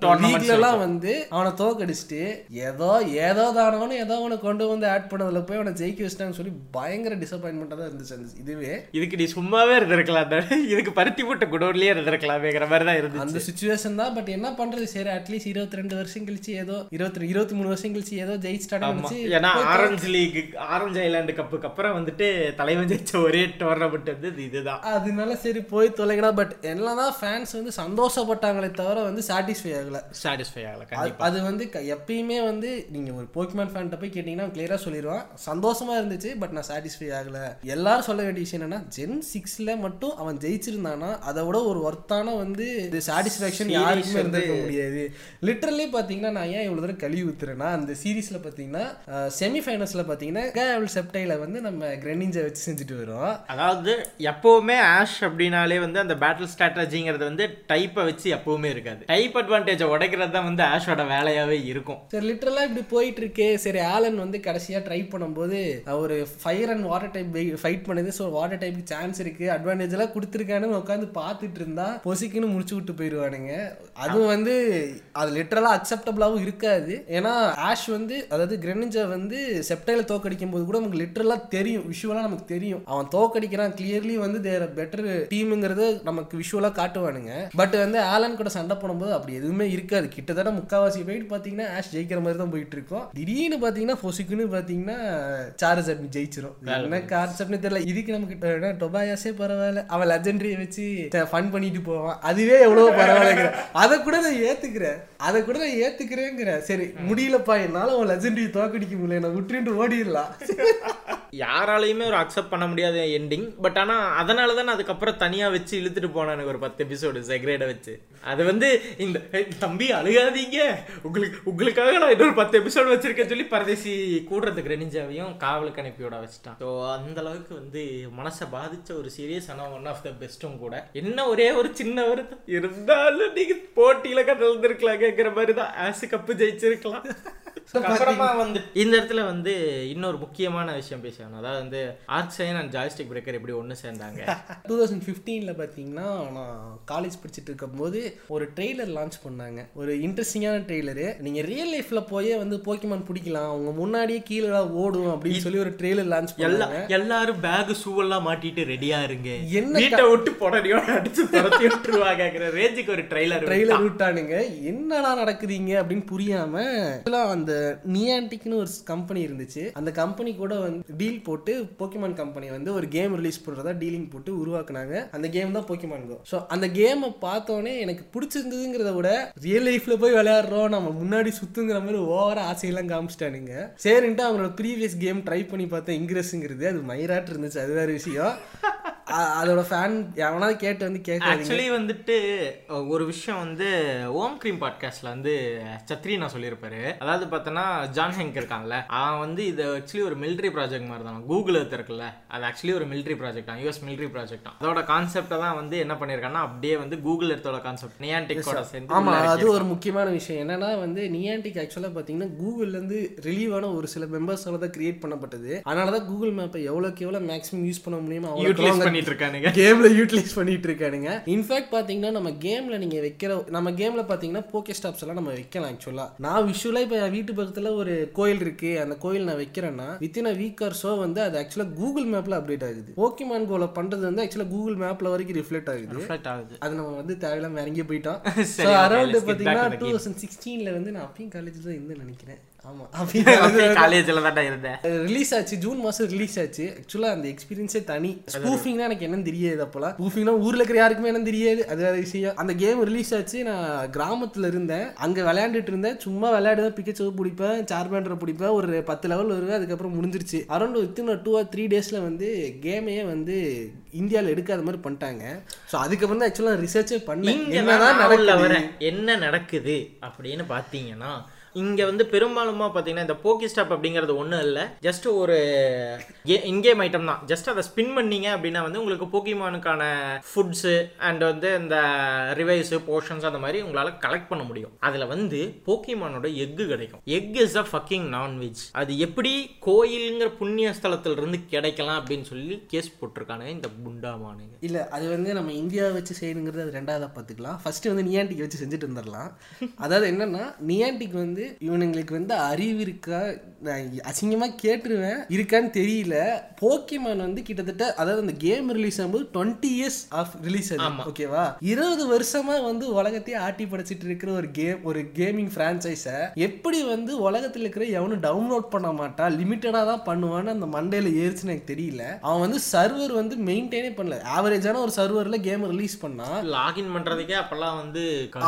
எல்லாம் வந்து அவனை தோக்கடிச்சிட்டு ஏதோ ஏதோ தானவனு ஏதோ அவனை கொண்டு வந்து ஆட் பண்ணதுல போய் அவனை ஜெயிக்க வச்சிட்டாங்கன்னு சொல்லி பயங்கர டிசப்பாயின்மெண்ட்டாக தான் இருந்துச்சு இதுவே. இதுக்கு நீ சும்மாவே இருந்திருக்கலாம். இதுக்கு பருத்தி போட்ட குடோர்லயே இருந்திருக்கலாமேங்கிற மாதிரி தான் இருந்துச்சு. அந்த சுச்சுவேஷன் தான். பட் என்ன பண்றது? சரி அட்லீஸ்ட் இருபத்தி ரெண்டு வருஷம் கழிச்சு ஏதோ இருபத்தி இருபத்தி மூணு வருஷம் கழிச்சு ஏதோ ஜெயிச்சிட்டாங்க ஆமா. ஏன்னா ஆரஞ்சு லீக் ஆரஞ்சு ஐலாண்டு கப்புக்கு அப்புறம் வந்துட்டு தலைவன் ஜெயிச்ச ஒரே டோர்னமெண்ட் வந்து இது இதுதான். அதனால சரி போய் தொலைங்கடா. பட் என்னதான் ஃபேன்ஸ் வந்து சந்தோஷப்பட்டாங்களே தவிர வந்து சாட்டிஸ்ஃபை ஆகல. சாட்டிஸ்ஃபை ஆகல அது- வந்து எப்பயுமே வந்து நீங்க ஒரு போக்கிமான் ஃபேன்ட்ட போய் கேட்டீங்கன்னா கிளியரா சொல்லிடுவான் சந்தோஷமா இருந்துச்சு பட் நான் சாட்டிஸ்ஃபை ஆகல. எல்லாரும் சொல்ல வேண்டிய விஷயம் என்னன்னா ஜென் சிக்ஸ்ல மட்டும் அவன் ஜெயிச்சிருந்தானா அதை விட ஒரு ஒர்த்தான வந்து சாட்டிஸ்ஃபேக்ஷன் யாருக்குமே இருந்திருக்க முடியாது. லிட்டரலி பாத்தீங்கன்னா நான் ஏன் இவ்வளவு தூரம் கழுவி ஊத்துறேன்னா அந்த சீரீஸ்ல பாத்தீங்கன்னா செமி ஃபைனல்ஸ்ல பாத்தீங்கன்னா செப்டைல வந்து நம்ம கிரெனிஞ்சை வச்சு செஞ்சுட்டு வரோம் அதாவது எப்பவுமே ஆஷ் அப்படின்னாலே வந்து அந்த பேட்டில் ஸ்ட்ராட்டஜிங்கிறது வந்து டைப்பை வச்சு எப்பவுமே இருக்காது. டைப் அட்வான்டேஜை உடைக்கிறது தான் வந்து ஆஷோட வேலையாவே இருக்கும். சரி லிட்டரலாக இப்படி போயிட்டு இருக்கே சரி ஆலன் வந்து கடைசியாக ட்ரை பண்ணும்போது ஒரு fire and water type fight பண்ணுது. ஸோ வாட்டர் டைப்புக்கு சான்ஸ் இருக்கு. அட்வான்டேஜ் எல்லாம் கொடுத்துருக்கானுன்னு உட்காந்து பார்த்துட்டு இருந்தா பொசிக்குன்னு முடிச்சு விட்டு போயிடுவானுங்க அதுவும் வந்து அது லிட்டரலாக அக்செப்டபிளாகவும் இருக்காது. ஏன்னா ஆஷ் வந்து அதாவது கிரெனிஞ்சா வந்து செப்டைல தோக்கடிக்கும் போது கூட நமக்கு லிட்டரலாக தெரியும். விஷுவலாக நமக்கு தெரியும். அவன் தோக்கடிக்கிறான் கிளியர்லி வந்து தேர் பெட்டர் டீமுங்கிறது நமக்கு விஷுவலாக காட்டுவானுங்க. பட் வந்து ஆலன் கூட சண்டை போடும்போது அப்படி எதுவுமே இருக்காது. கிட்டத்தட்ட முக்காவாசி போயிட்டு பார்த்தீங்கன்னா ஆஷ் ஜெயிக்கிற மாதிரி தான் போயிட்டு இருக்கோம் திடீர்னு பார்த்தீங்கன்னா பொசிக்குன்னு பார்த்தீங்கன்னா சார்ஜ் அட்மி ஜெயிச்சிரும். என்ன கான்செப்ட்னு தெரியல. இதுக்கு நமக்கு டொபாயாஸே பரவாயில்ல. அவன் லெஜெண்டரியை வச்சு ஃபன் பண்ணிட்டு போவான். அதுவே எவ்வளோ பரவாயில்லைங்கிற. அதை கூட நான் ஏத்துக்கிறேன். அதை கூட நான் ஏத்துக்கிறேங்கிற. சரி முடியலப்பா என்னால அவன் லெஜண்டரி தோக்கடிக்க முடியல நான் விட்டுட்டு ஓடிடலாம். யாராலையுமே ஒரு அக்செப்ட் பண்ண முடியாத எண்டிங் பட் ஆனால் அதனால தான் அதுக்கப்புறம் தனியாக வச்சு இழுத்துட்டு எனக்கு ஒரு பத்து எபிசோடு செக்ரேட வச்சு. அது வந்து இந்த தம்பி அழுகாதீங்க. உங்களுக்கு உங்களுக்காக நான் இன்னொரு பத்து எபிசோடு வச்சிருக்கேன்னு சொல்லி பரதேசி கூடுறதுக்கு ரெனிஞ்சாவையும் காவலுக்கு அனுப்பியோட வச்சுட்டான். ஸோ அந்த அளவுக்கு வந்து மனசை பாதிச்ச ஒரு சீரியஸ் ஆனால் ஒன் ஆஃப் த பெஸ்ட்டும் கூட. என்ன ஒரே ஒரு சின்ன வருத்தம்? இருந்தாலும் நீங்கள் போட்டியில் கலந்துருக்கலாம் கேட்குற மாதிரி தான் ஆசு கப்பு ஜெயிச்சிருக்கலாம். அப்புறமா வந்து இந்த இடத்துல வந்து இன்னொரு முக்கியமான விஷயம் பேசணும். அதாவது வந்து ஆர்க்சைன் அண்ட் ஜாய்ஸ்டிக் பிரேக்கர் எப்படி ஒன்று சேர்ந்தாங்க? டூ தௌசண்ட் ஃபிஃப்டீனில் பார்த்தீங்கன்னா நான் காலேஜ் படிச்சுட்டு இருக்கும்போது ஒரு ட்ரெய்லர் லான்ச் பண்ணாங்க. ஒரு இன்ட்ரெஸ்டிங்கான ட்ரெய்லரு நீங்கள் ரியல் லைஃப்பில் போயே வந்து போக்கிமான் பிடிக்கலாம். அவங்க முன்னாடியே கீழே ஓடும் அப்படின்னு சொல்லி ஒரு ட்ரெய்லர் லான்ச் பண்ணாங்க. எல்லாரும் பேக் ஷூவெல்லாம் மாட்டிட்டு ரெடியா இருங்க. என்ன வீட்டை விட்டு போடடியோட அடிச்சு துரத்தி விட்டுருவாங்கிற ரேஞ்சுக்கு ஒரு ட்ரெய்லர் ட்ரெய்லர் விட்டானுங்க. என்னடா நடக்குதுங்க அப்படின்னு புரியாம actually அந்த நியான்டிக்னு ஒரு கம்பெனி இருந்துச்சு. அந்த கம்பெனி கூட வந்து டீல் போட்டு போக்கிமான் கம்பெனி வந்து ஒரு கேம் ரிலீஸ் பண்ணுறதா டீலிங் போட்டு உருவாக்குனாங்க. அந்த கேம் தான் போக்கிமான் கோ ஸோ அந்த கேமை பார்த்தோன்னே எனக்கு பிடிச்சிருந்ததுங்கிறத விட ரியல் லைஃப்ல போய் விளையாடுறோம் நம்ம முன்னாடி சுத்துங்கிற மாதிரி ஓவர ஆசையெல்லாம் காமிச்சிட்டானுங்க. சரின்ட்டு அவங்களோட ப்ரீவியஸ் கேம் ட்ரை பண்ணி பார்த்தேன் இங்கிரஸுங்கிறது அது மயிராட்டு இருந்துச்சு அது வேற விஷயம். அதோட ஃபேன் எவனாவது கேட்டு வந்து கேட்க ஆக்சுவலி வந்துட்டு ஒரு விஷயம் வந்து ஓம் கிரீம் பாட்காஸ்ட்ல வந்து சத்ரி நான் சொல்லியிருப்பாரு. அதாவது பார்த்தோன்னா ஜான் ஹெங்க் இருக்கான்ல. அவன் வந்து இது ஆக்சுவலி ஒரு மிலிட்ரி ப்ராஜெக்ட் மாதிரி தான். கூகுள் எர்த் இருக்குல்ல அது ஆக்சுவலி ஒரு மிலிட்ரி ப்ராஜெக்ட் தான். யூஎஸ் மிலிட்ரி ப்ராஜெக்ட் தான். அதோட கான்செப்டை தான் வந்து என்ன பண்ணியிருக்காங்கன்னா அப்படியே வந்து கூகுள் எர்த்தோட கான்செப்ட் நியான்டிக்கோட சேர்ந்து ஆமா உள்ள அது ஒரு முக்கியமான விஷயம். என்னன்னா வந்து நியான்டிக் ஆக்சுவலா பாத்தீங்கன்னா கூகுள்ல இருந்து ரிலீவ் ஆன ஒரு சில மெம்பர்ஸால தான் கிரியேட் பண்ணப்பட்டது. அதனால தான் கூகுள் மேப்பை எவ்வளவுக்கு எவ்வளவு மேக்ஸிமம் யூஸ் பண்ண முடியுமோ யூட்டிலைஸ் பண்ணிட்டு இருக்கானுங்க. கேம்ல யூட்டிலைஸ் பண்ணிட்டு இருக்கானுங்க. இன்ஃபேக்ட் பாத்தீங்கன்னா நம்ம கேம்ல நீங்க வைக்கிற நம்ம கேம்ல பாத்தீங்கன்னா போக்கே ஸ்டாப்ஸ் எல்லாம் நம்ம வைக்கலாம் ஆக்சுவலா நான் விஷுவலா இப்ப என் வீட்டு பக்கத்துல ஒரு கோயில் இருக்கு. அந்த கோயில் நான் வைக்கிறேன்னா within a week or so வந்து அது ஆக்சுவலா கூகுள் மேப்ல அப்டேட் ஆகுது. போக்கிமான் கோல பண்றது வந்து ஆக்சுவலா கூகுள் மேப்ல வரைக்கும் ரிஃப்ளெக்ட் ஆகுது. ரிஃப்ளெக்ட் ஆகுது. அது நம்ம வந்து தேவையில்லாம இறங்கி போயிட்டோம். அரௌண்ட் பார்த்தீங்கன்னா டூ. தௌசண்ட் சிக்ஸ்டீனில் வந்து நான் அப்பயும் காலேஜில் தான் இருந்தேன் நினைக்கிறேன். ஆமாம் அப்பயும் காலேஜ்ல தான் இருந்தேன். ரிலீஸ் ஆச்சு. ஜூன் மாதம் ரிலீஸ் ஆச்சு. ஆக்சுவலாக அந்த எக்ஸ்பீரியன்ஸே தனி. ஸ்பூஃபிங்னா எனக்கு என்னன்னு தெரியாது அப்போலாம். ஸ்பூஃபிங்னா ஊரில் இருக்கிற யாருக்குமே என்னன்னு தெரியாது. அது வேற விஷயம். அந்த கேம் ரிலீஸ் ஆச்சு. நான் கிராமத்தில் இருந்தேன். அங்கே விளையாண்டுட்டு இருந்தேன். சும்மா விளையாடுவேன். பிக்கச்சோ பிடிப்பேன். சார்பேண்டரை பிடிப்பேன். ஒரு பத்து லெவல் வருவேன். அதுக்கப்புறம் முடிஞ்சிருச்சு. Around within two or three டேஸில் வந்து கேமையே வந்து இந்தியாவில் எடுக்காத மாதிரி பண்ணிட்டாங்க. ஸோ அதுக்கப்புறம் தான் ஆக்சுவலாக ரிசர்ச்சே பண்ணேன். என்னதான் வரேன். என்ன நடக்குது? அப்படின்னு பாத்தீங்கன்னா இங்கே வந்து பெரும்பாலுமா பார்த்தீங்கன்னா இந்த போக்கி ஸ்டாப் அப்படிங்கிறது ஒன்றும் இல்லை. ஜஸ்ட் ஒரு இன்கேம் ஐட்டம் தான். ஜஸ்ட் அதை ஸ்பின் பண்ணீங்க அப்படின்னா வந்து உங்களுக்கு போக்கிமானுக்கான ஃபுட்ஸு அண்ட் வந்து இந்த ரிவைஸ் போர்ஷன்ஸ் அந்த மாதிரி உங்களால் கலெக்ட் பண்ண முடியும். அதில் வந்து போக்கிமானோட எக்கு கிடைக்கும். Egg is a fucking non veg அது எப்படி கோயிலுங்கிற புண்ணிய ஸ்தலத்தில் இருந்து கிடைக்கலாம் அப்படின்னு சொல்லி கேஸ் போட்டிருக்கானுங்க இந்த புண்டாமானுங்க இல்லை அது வந்து நம்ம இந்தியா வச்சு செய்யணுங்கிறது அது ரெண்டாவதாக பார்த்துக்கலாம் ஃபர்ஸ்ட் வந்து நியாண்டிக் வச்சு செஞ்சுட்டு இருந்துடலாம். அதாவது என்னன்னா நியாண்டிக் வந்து இவனுங்களுக்கு வந்து அறிவு இருக்கா? நான் அசிங்கமா கேட்டுருவேன். இருக்கான்னு தெரியல. போக்கிமான் வந்து கிட்டத்தட்ட அதாவது அந்த கேம் ரிலீஸ் ஆகும்போது டுவெண்ட்டி இயர்ஸ் ஆஃப் ரிலீஸ் ஆகும் ஓகேவா இருபது வருஷமா வந்து உலகத்தையே ஆட்டி படைச்சிட்டு இருக்கிற ஒரு கேம் ஒரு கேமிங் ஃப்ரான்ச்சைஸை எப்படி வந்து உலகத்தில் இருக்கிற எவனும் டவுன்லோட் பண்ண மாட்டான் லிமிட்டடாக தான் பண்ணுவான்னு அந்த மண்டையில் ஏறிச்சுன்னு எனக்கு தெரியல. அவன் வந்து சர்வர் வந்து மெயின்டைனே பண்ணல. ஆவரேஜான ஒரு சர்வரில் கேம் ரிலீஸ் பண்ணா. லாகின் பண்றதுக்கே அப்பெல்லாம் வந்து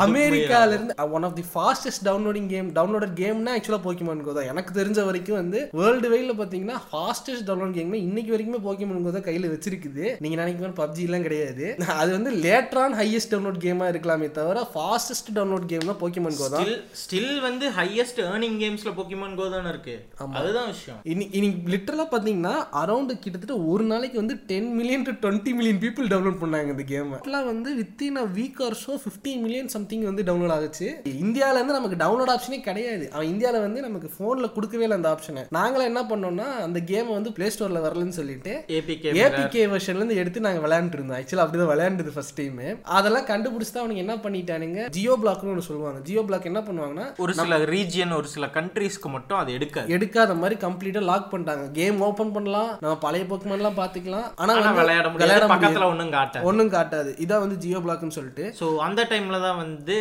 அமெரிக்கால இருந்து one of the fastest downloading game downloaded கேம்னா actually Pokemon go தான். எனக்கு தெரிஞ்ச வரைக்கும் வந்து வேர்ல்டு வைட்ல பாத்தீங்கன்னா ஃபாஸ்டஸ்ட் டவுன்லோட் கேம் இன்னைக்கு வரைக்குமே போக்கிமான் கோ தான் கையில வச்சிருக்குது. நீங்க நினைக்கிற பப்ஜி எல்லாம் கிடையாது. அது வந்து லேட்டரான் ஹையஸ்ட் டவுன்லோட் கேமா இருக்கலாமே தவிர ஃபாஸ்டஸ்ட் டவுன்லோட் கேம் தான் போக்கிமான் கோ தான். ஸ்டில் வந்து ஹையஸ்ட் ஏர்னிங் கேம்ஸ்ல போக்கிமான் கோ தானே இருக்கு. அதுதான் விஷயம். இனி இன்னைக்கு லிட்டரலாக பார்த்தீங்கன்னா அரௌண்ட் கிட்டத்தட்ட ஒரு நாளைக்கு வந்து ten million to twenty million people download பண்ணாங்க இந்த கேம் எல்லாம் வந்து within a week or so fifteen million something வந்து டவுன்லோட் ஆகுச்சு. இந்தியாவில் இருந்து நமக்கு டவுன்லோட் ஆப்ஷனே கிடையாது அவன் இந்தியாவில் வந்து நமக்கு ஃபோனில் கொடுக்கவே இல்லை அந்த ஆப்ஷனை நாங்களும் என்ன பண்ணோம்னா அந்த கேமை வந்து ப்ளே ஸ்டோரில் வரலன்னு சொல்லிட்டு ஏபிகே ஏபிகே வெர்ஷன்லேருந்து எடுத்து நாங்கள் விளையாண்டுட்டு இருந்தோம். ஆக்சுவலாக அப்படி தான் விளையாண்டது ஃபர்ஸ்ட் டைம் அதெல்லாம் கண்டுபிடிச்சு தான் அவனுக்கு என்ன பண்ணிட்டானுங்க? ஜியோ பிளாக்னு ஒன்று சொல்லுவாங்க. ஜியோ பிளாக் என்ன பண்ணுவாங்கன்னா ஒரு சில ரீஜியன் ஒரு சில கண்ட்ரீஸ்க்கு மட்டும் அது எடுக்காது. எடுக்காத மாதிரி கம்ப்ளீட்டா லாக் பண்ணிட்டாங்க. கேம் ஓபன் பண்ணலாம். நம்ம பழைய போக்குமெண்ட்லாம் பாத்துக்கலாம் ஆனா ஆனா வந்து விளையாட முடியாது. பக்கத்துல ஒண்ணும் காட்ட ஒண்ணும் காட்டாது. இதான் வந்து ஜியோ பிளாக்னு சொல்லிட்டு. ஸோ அந்த டைம்ல தான் வந்து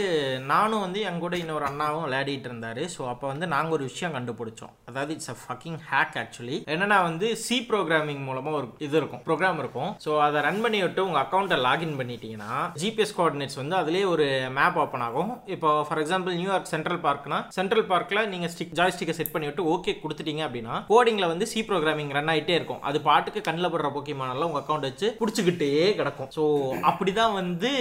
நானும் வந்து என் கூட இன்னொரு அண்ணாவும் விளையாடிட்டு இருந்தேன் இருந்தார் ஸோ அப்போ வந்து நாங்கள் ஒரு விஷயம் கண்டுபிடிச்சோம். அதாவது it's a fucking hack actually என்னன்னா வந்து சி ப்ரோக்ராமிங் மூலமாக ஒரு இது இருக்கும் ப்ரோக்ராம் இருக்கும். ஸோ அதை ரன் பண்ணி விட்டு உங்கள் அக்கௌண்ட்டை லாகின் பண்ணிட்டீங்கன்னா ஜிபிஎஸ் கோஆர்டினேட்ஸ் வந்து அதுலேயே ஒரு மேப் ஓப்பன் ஆகும். இப்போ for example New York central park central பார்க்கில் நீங்கள் ஸ்டிக் ஜாய்ஸ்டிக்கை செட் பண்ணி விட்டு ஓகே கொடுத்துட்டீங்க அப்படின்னா கோடிங்கில் வந்து சி ப்ரோக்ராமிங் ரன் ஆகிட்டே இருக்கும். அது பாட்டுக்கு கண்ணில் படுற போக்கிமானெல்லாம் உங்கள் அக்கௌண்ட் வச்சு பிடிச்சிக்கிட்டே கிடக்கும். ஸோ அப்படி தான் வந்து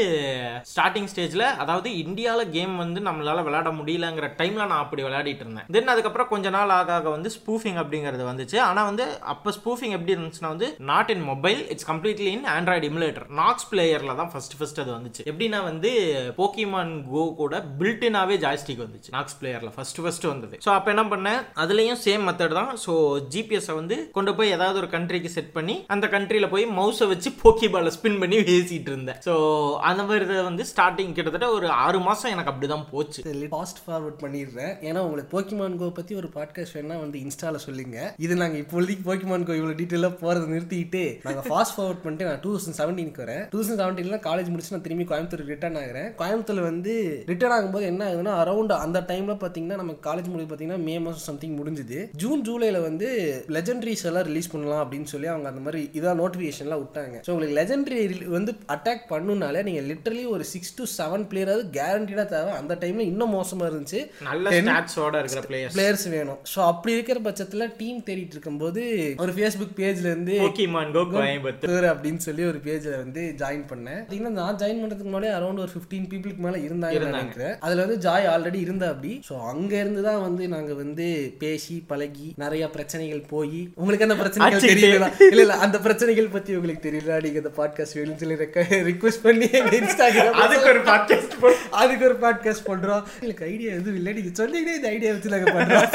ஸ்டார்டிங் ஸ்டேஜில் அதாவது இந்தியாவில் கேம் வந்து நம்மளால் விளையாட முடியலங்கிற டைமில் நான் அப்படி விளையாடிட்டு இருந்தேன். தென் அதுக்கப்புறம் கொஞ்ச நாள் ஆக ஆக வந்து ஸ்பூஃபிங் அப்படிங்கிறது வந்துச்சு. ஆனால் வந்து அப்போ ஸ்பூஃபிங் எப்படி இருந்துச்சுன்னா வந்து not in mobile it's completely in Android emulator Nox பிளேயரில் தான் ஃபர்ஸ்ட் ஃபர்ஸ்ட் அது வந்துச்சு. எப்படின்னா வந்து போக்கிமான் கோ கூட பில்டினாவே ஜாய்ஸ்டிக் வந்துச்சு. நாக்ஸ் பிளேயரில் ஃபர்ஸ்ட் ஃபர்ஸ்ட் வந்தது. ஸோ அப்போ என்ன பண்ணேன்? அதுலேயும் சேம் மெத்தட் தான். ஸோ ஜிபிஎஸ்ஸை வந்து கொண்டு போய் ஏதாவது ஒரு கண்ட்ரிக்கு செட் பண்ணி அந்த கண்ட்ரியில் போய் மவுஸை வச்சு போக்கி பாலை ஸ்பின் பண்ணி பேசிட்டு இருந்தேன். ஸோ அந்த மாதிரி வந்து ஸ்டார்டிங் கிட்டத்தட்ட ஒரு ஆறு மாதம் எனக்கு அப்படி தான் போச்சு ஃபாஸ்ட் ஃபார்வர்ட் சொல்லிடுறேன் ஏன்னா உங்களுக்கு போக்கிமான் கோ பற்றி ஒரு பாட்காஸ்ட் வேணா வந்து இன்ஸ்டாவில் சொல்லுங்க. இது நாங்கள் இப்போதைக்கு போக்கிமான் கோ இவ்வளோ டீட்டெயிலாக போகிறத நிறுத்திட்டு நாங்கள் ஃபாஸ்ட் ஃபார்வர்ட் பண்ணிட்டு நான் டூ தௌசண்ட் செவன்டீனுக்கு வரேன். டூ தௌசண்ட் செவன்டீன்ல காலேஜ் முடிச்சு நான் திரும்பி கோயம்புத்தூர் ரிட்டர்ன் ஆகிறேன். கோயம்புத்தூர் வந்து ரிட்டர்ன் ஆகும்போது என்ன ஆகுதுன்னா அரௌண்ட் அந்த டைமில் பார்த்தீங்கன்னா நம்ம காலேஜ் முடிவு பார்த்தீங்கன்னா மே மாதம் சம்திங் முடிஞ்சுது. ஜூன் ஜூலையில் வந்து லெஜெண்டரிஸ் எல்லாம் ரிலீஸ் பண்ணலாம் அப்படின்னு சொல்லி அவங்க அந்த மாதிரி இதான் நோட்டிஃபிகேஷன்லாம் விட்டாங்க. ஸோ உங்களுக்கு லெஜெண்டரி வந்து அட்டாக் பண்ணுனாலே நீங்கள் லிட்டரலி ஒரு சிக்ஸ் டு செவன் பிளேயராவது கேரண்டீடாக தேவை. அந்த டைமில் இன்னும் மோசமாக இருந்துச்சு. நல்ல ஸ்டாட்ஸோட இருக்கிற பிளேயர்ஸ் பிளேயர்ஸ் வேணும். ஸோ அப்படி இருக்கிற பட்சத்தில் டீம் தேடிட்டு இருக்கும்போது ஒரு ஃபேஸ்புக் பேஜ்ல இருந்து போக்கிமான் கோ கோயம்புத்தூர். அப்படின்னு சொல்லி ஒரு பேஜ்ல வந்து ஜாயின் பண்ணேன். பார்த்தீங்கன்னா நான் ஜாயின் பண்றதுக்கு முன்னாடி அரௌண்ட் ஒரு ஃபிஃப்டீன் பீப்புளுக்கு மேல இருந்தாங்க. நினைக்கிறேன். அதுல வந்து ஜாய் ஆல்ரெடி இருந்தா அப்படி. ஸோ அங்க இருந்து தான் வந்து நாங்க வந்து பேசி பழகி நிறைய பிரச்சனைகள் போய் உங்களுக்கு அந்த பிரச்சனைகள். தெரியல இல்ல இல்ல அந்த பிரச்சனைகள் பத்தி உங்களுக்கு தெரியல நீங்க இந்த பாட்காஸ்ட் வேணும்னு சொல்லி ரிக்வெஸ்ட் பண்ணி எங்க இன்ஸ்டாகிராம் அதுக்கு ஒரு பாட்காஸ்ட் அதுக்கு ஒரு பாட்காஸ்ட் பண்றோம் எனக்கு ஐடியா எதுவும் இல்லை. நீங்க சொன்னீங்கன்னா இந்த ஐடியா வச்சு நாங்க பண்றோம்.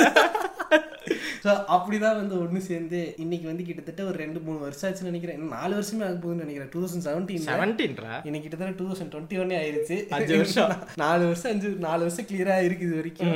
ஸோ அப்படிதான் வந்து ஒன்று சேர்ந்து இன்னைக்கு வந்து கிட்டத்தட்ட ஒரு ரெண்டு மூணு வருஷம் ஆச்சுன்னு நினைக்கிறேன். நாலு வருஷமே ஆக போகுதுன்னு நினைக்கிறேன். டூ தௌசண்ட் செவன்டீன் செவன்டீன்ரா இன்னைக்கு கிட்டத்தட்ட டூ தௌசண்ட் டுவெண்ட்டி ஒன்னே ஆயிருச்சு. அஞ்சு வருஷம். நாலு வருஷம் அஞ்சு நாலு வருஷம் கிளியரா இருக்கு இது வரைக்கும்.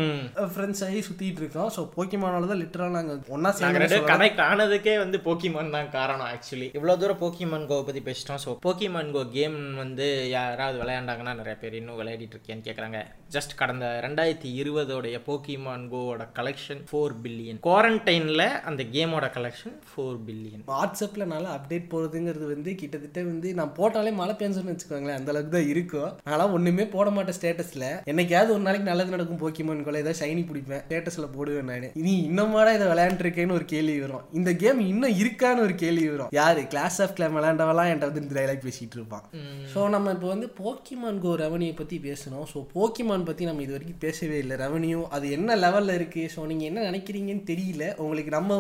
ஃப்ரெண்ட்ஸ் ஆகி சுத்திட்டு இருக்கோம். ஸோ போக்கிமானால தான் லிட்டரா நாங்க ஒன்னா நாங்க சேர்ந்து கனெக்ட் ஆனதுக்கே வந்து போக்கிமான் தான் காரணம் ஆக்சுவலி இவ்வளவு தூரம் போக்கிமான் கோ பத்தி பேசிட்டோம். ஸோ போக்கிமான் கோ கேம் வந்து யாராவது விளையாண்டாங்கன்னா நிறைய பேர் இன்னும் விளையாடிட்டு இருக்கேன்னு கேக்குறாங்க. ஜஸ்ட் கடந்த ரெண்டாயிரத்தி இருபதோடைய போக்கிமான் கோவோட கலெக்ஷன் ஃபோர் பில்லியன் குவாரண்டைன்ல அந்த கேமோட கலெக்ஷன் ஃபோர் பில்லியன் வாட்ஸ்அப்ல நல்லா அப்டேட் போறதுங்கிறது வந்து கிட்டத்தட்ட வந்து நான் போட்டாலே மழை பெஞ்சுன்னு வச்சுக்கோங்களேன் அந்த அளவுக்கு தான் இருக்கும். நான்லாம் ஒண்ணுமே போட மாட்டேன் ஸ்டேட்டஸ்ல என்னைக்காவது ஒரு நாளைக்கு நல்லது நடக்கும் போக்கிமான் கொலை ஏதாவது ஷைனி பிடிப்பேன் ஸ்டேட்டஸ்ல போடுவேன் நான். நீ இன்னுமாடா இதை விளையாண்டுருக்கேன்னு ஒரு கேள்வி வரும். இந்த கேம் இன்னும் இருக்கான்னு ஒரு கேள்வி வரும். யாரு? கிளாஸ் ஆஃப் கிளாம் விளையாண்டவெல்லாம் என்கிட்ட வந்து இந்த டைலாக் பேசிட்டு இருப்பான். ஸோ நம்ம இப்போ வந்து போக்கிமான் கோ ரெவன்யூ பத்தி பேசணும். ஸோ போக்கிமான் பத்தி நம்ம இது வரைக்கும் பேசவே இல்லை. ரெவன்யூ அது என்ன லெவல்ல இருக்கு? ஸோ நீங்க என்ன நினைக்கிறீங்கன்னு தெரியல. உங்களுக்கு நம்ம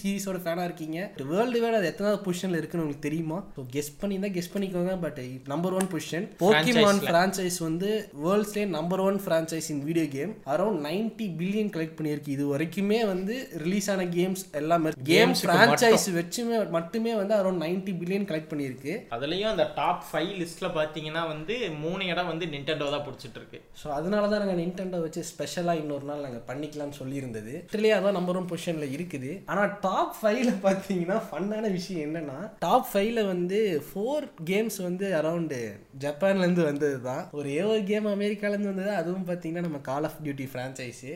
சீரிஸோட ஃபேனா இருக்கீங்க. வேர்ல்டு வேர்டு அது எத்தனாவது பொசிஷன்ல இருக்குன்னு உங்களுக்கு தெரியுமா? ஸோ கெஸ் பண்ணி தான் கெஸ் பண்ணிக்கோங்க but number one position Pokemon franchise வந்து வேர்ல்ட்ஸ்லேயே number one franchise in video game around ninety billion collect பண்ணியிருக்கு. இது வரைக்குமே வந்து ரிலீஸ் ஆன கேம்ஸ் எல்லாமே கேம் Games க்கு ஃப்ரான்ச்சைஸ் வச்சுமே மட்டுமே வந்து அரௌண்ட் நைன்டி பில்லியன் கலெக்ட் பண்ணியிருக்கு. அதுலயும் அந்த டாப் ஃபைவ் லிஸ்ட்ல பாத்தீங்கன்னா வந்து மூணு இடம் வந்து நிண்டெண்டோ தான் பிடிச்சிட்டு இருக்கு. ஸோ அதனால தான் நாங்கள் நின்டெண்டோ வச்சு ஸ்பெஷலாக இன்னொரு நாள் நாங்கள் பண்ணிக்கலாம்னு சொல்லியிருந்தது. ட்ரிலே அதான் நம்பர் ஒன் பொசிஷனில் இருக்குது. ஆனால் டாப் ஃபைவ்ல பார்த்தீங்கன்னா ஃபன்னான விஷயம் என்னன்னா டாப் ஃபைவ்ல வந்து ஃபோர் கேம்ஸ் வந்து அரௌண்டு ஜப்பான்லேருந்து வந்தது தான் ஒரே ஒரு கேம் அமெரிக்காலேருந்து வந்தது அதுவும் பார்த்தீங்கன்னா நம்ம call of duty franchise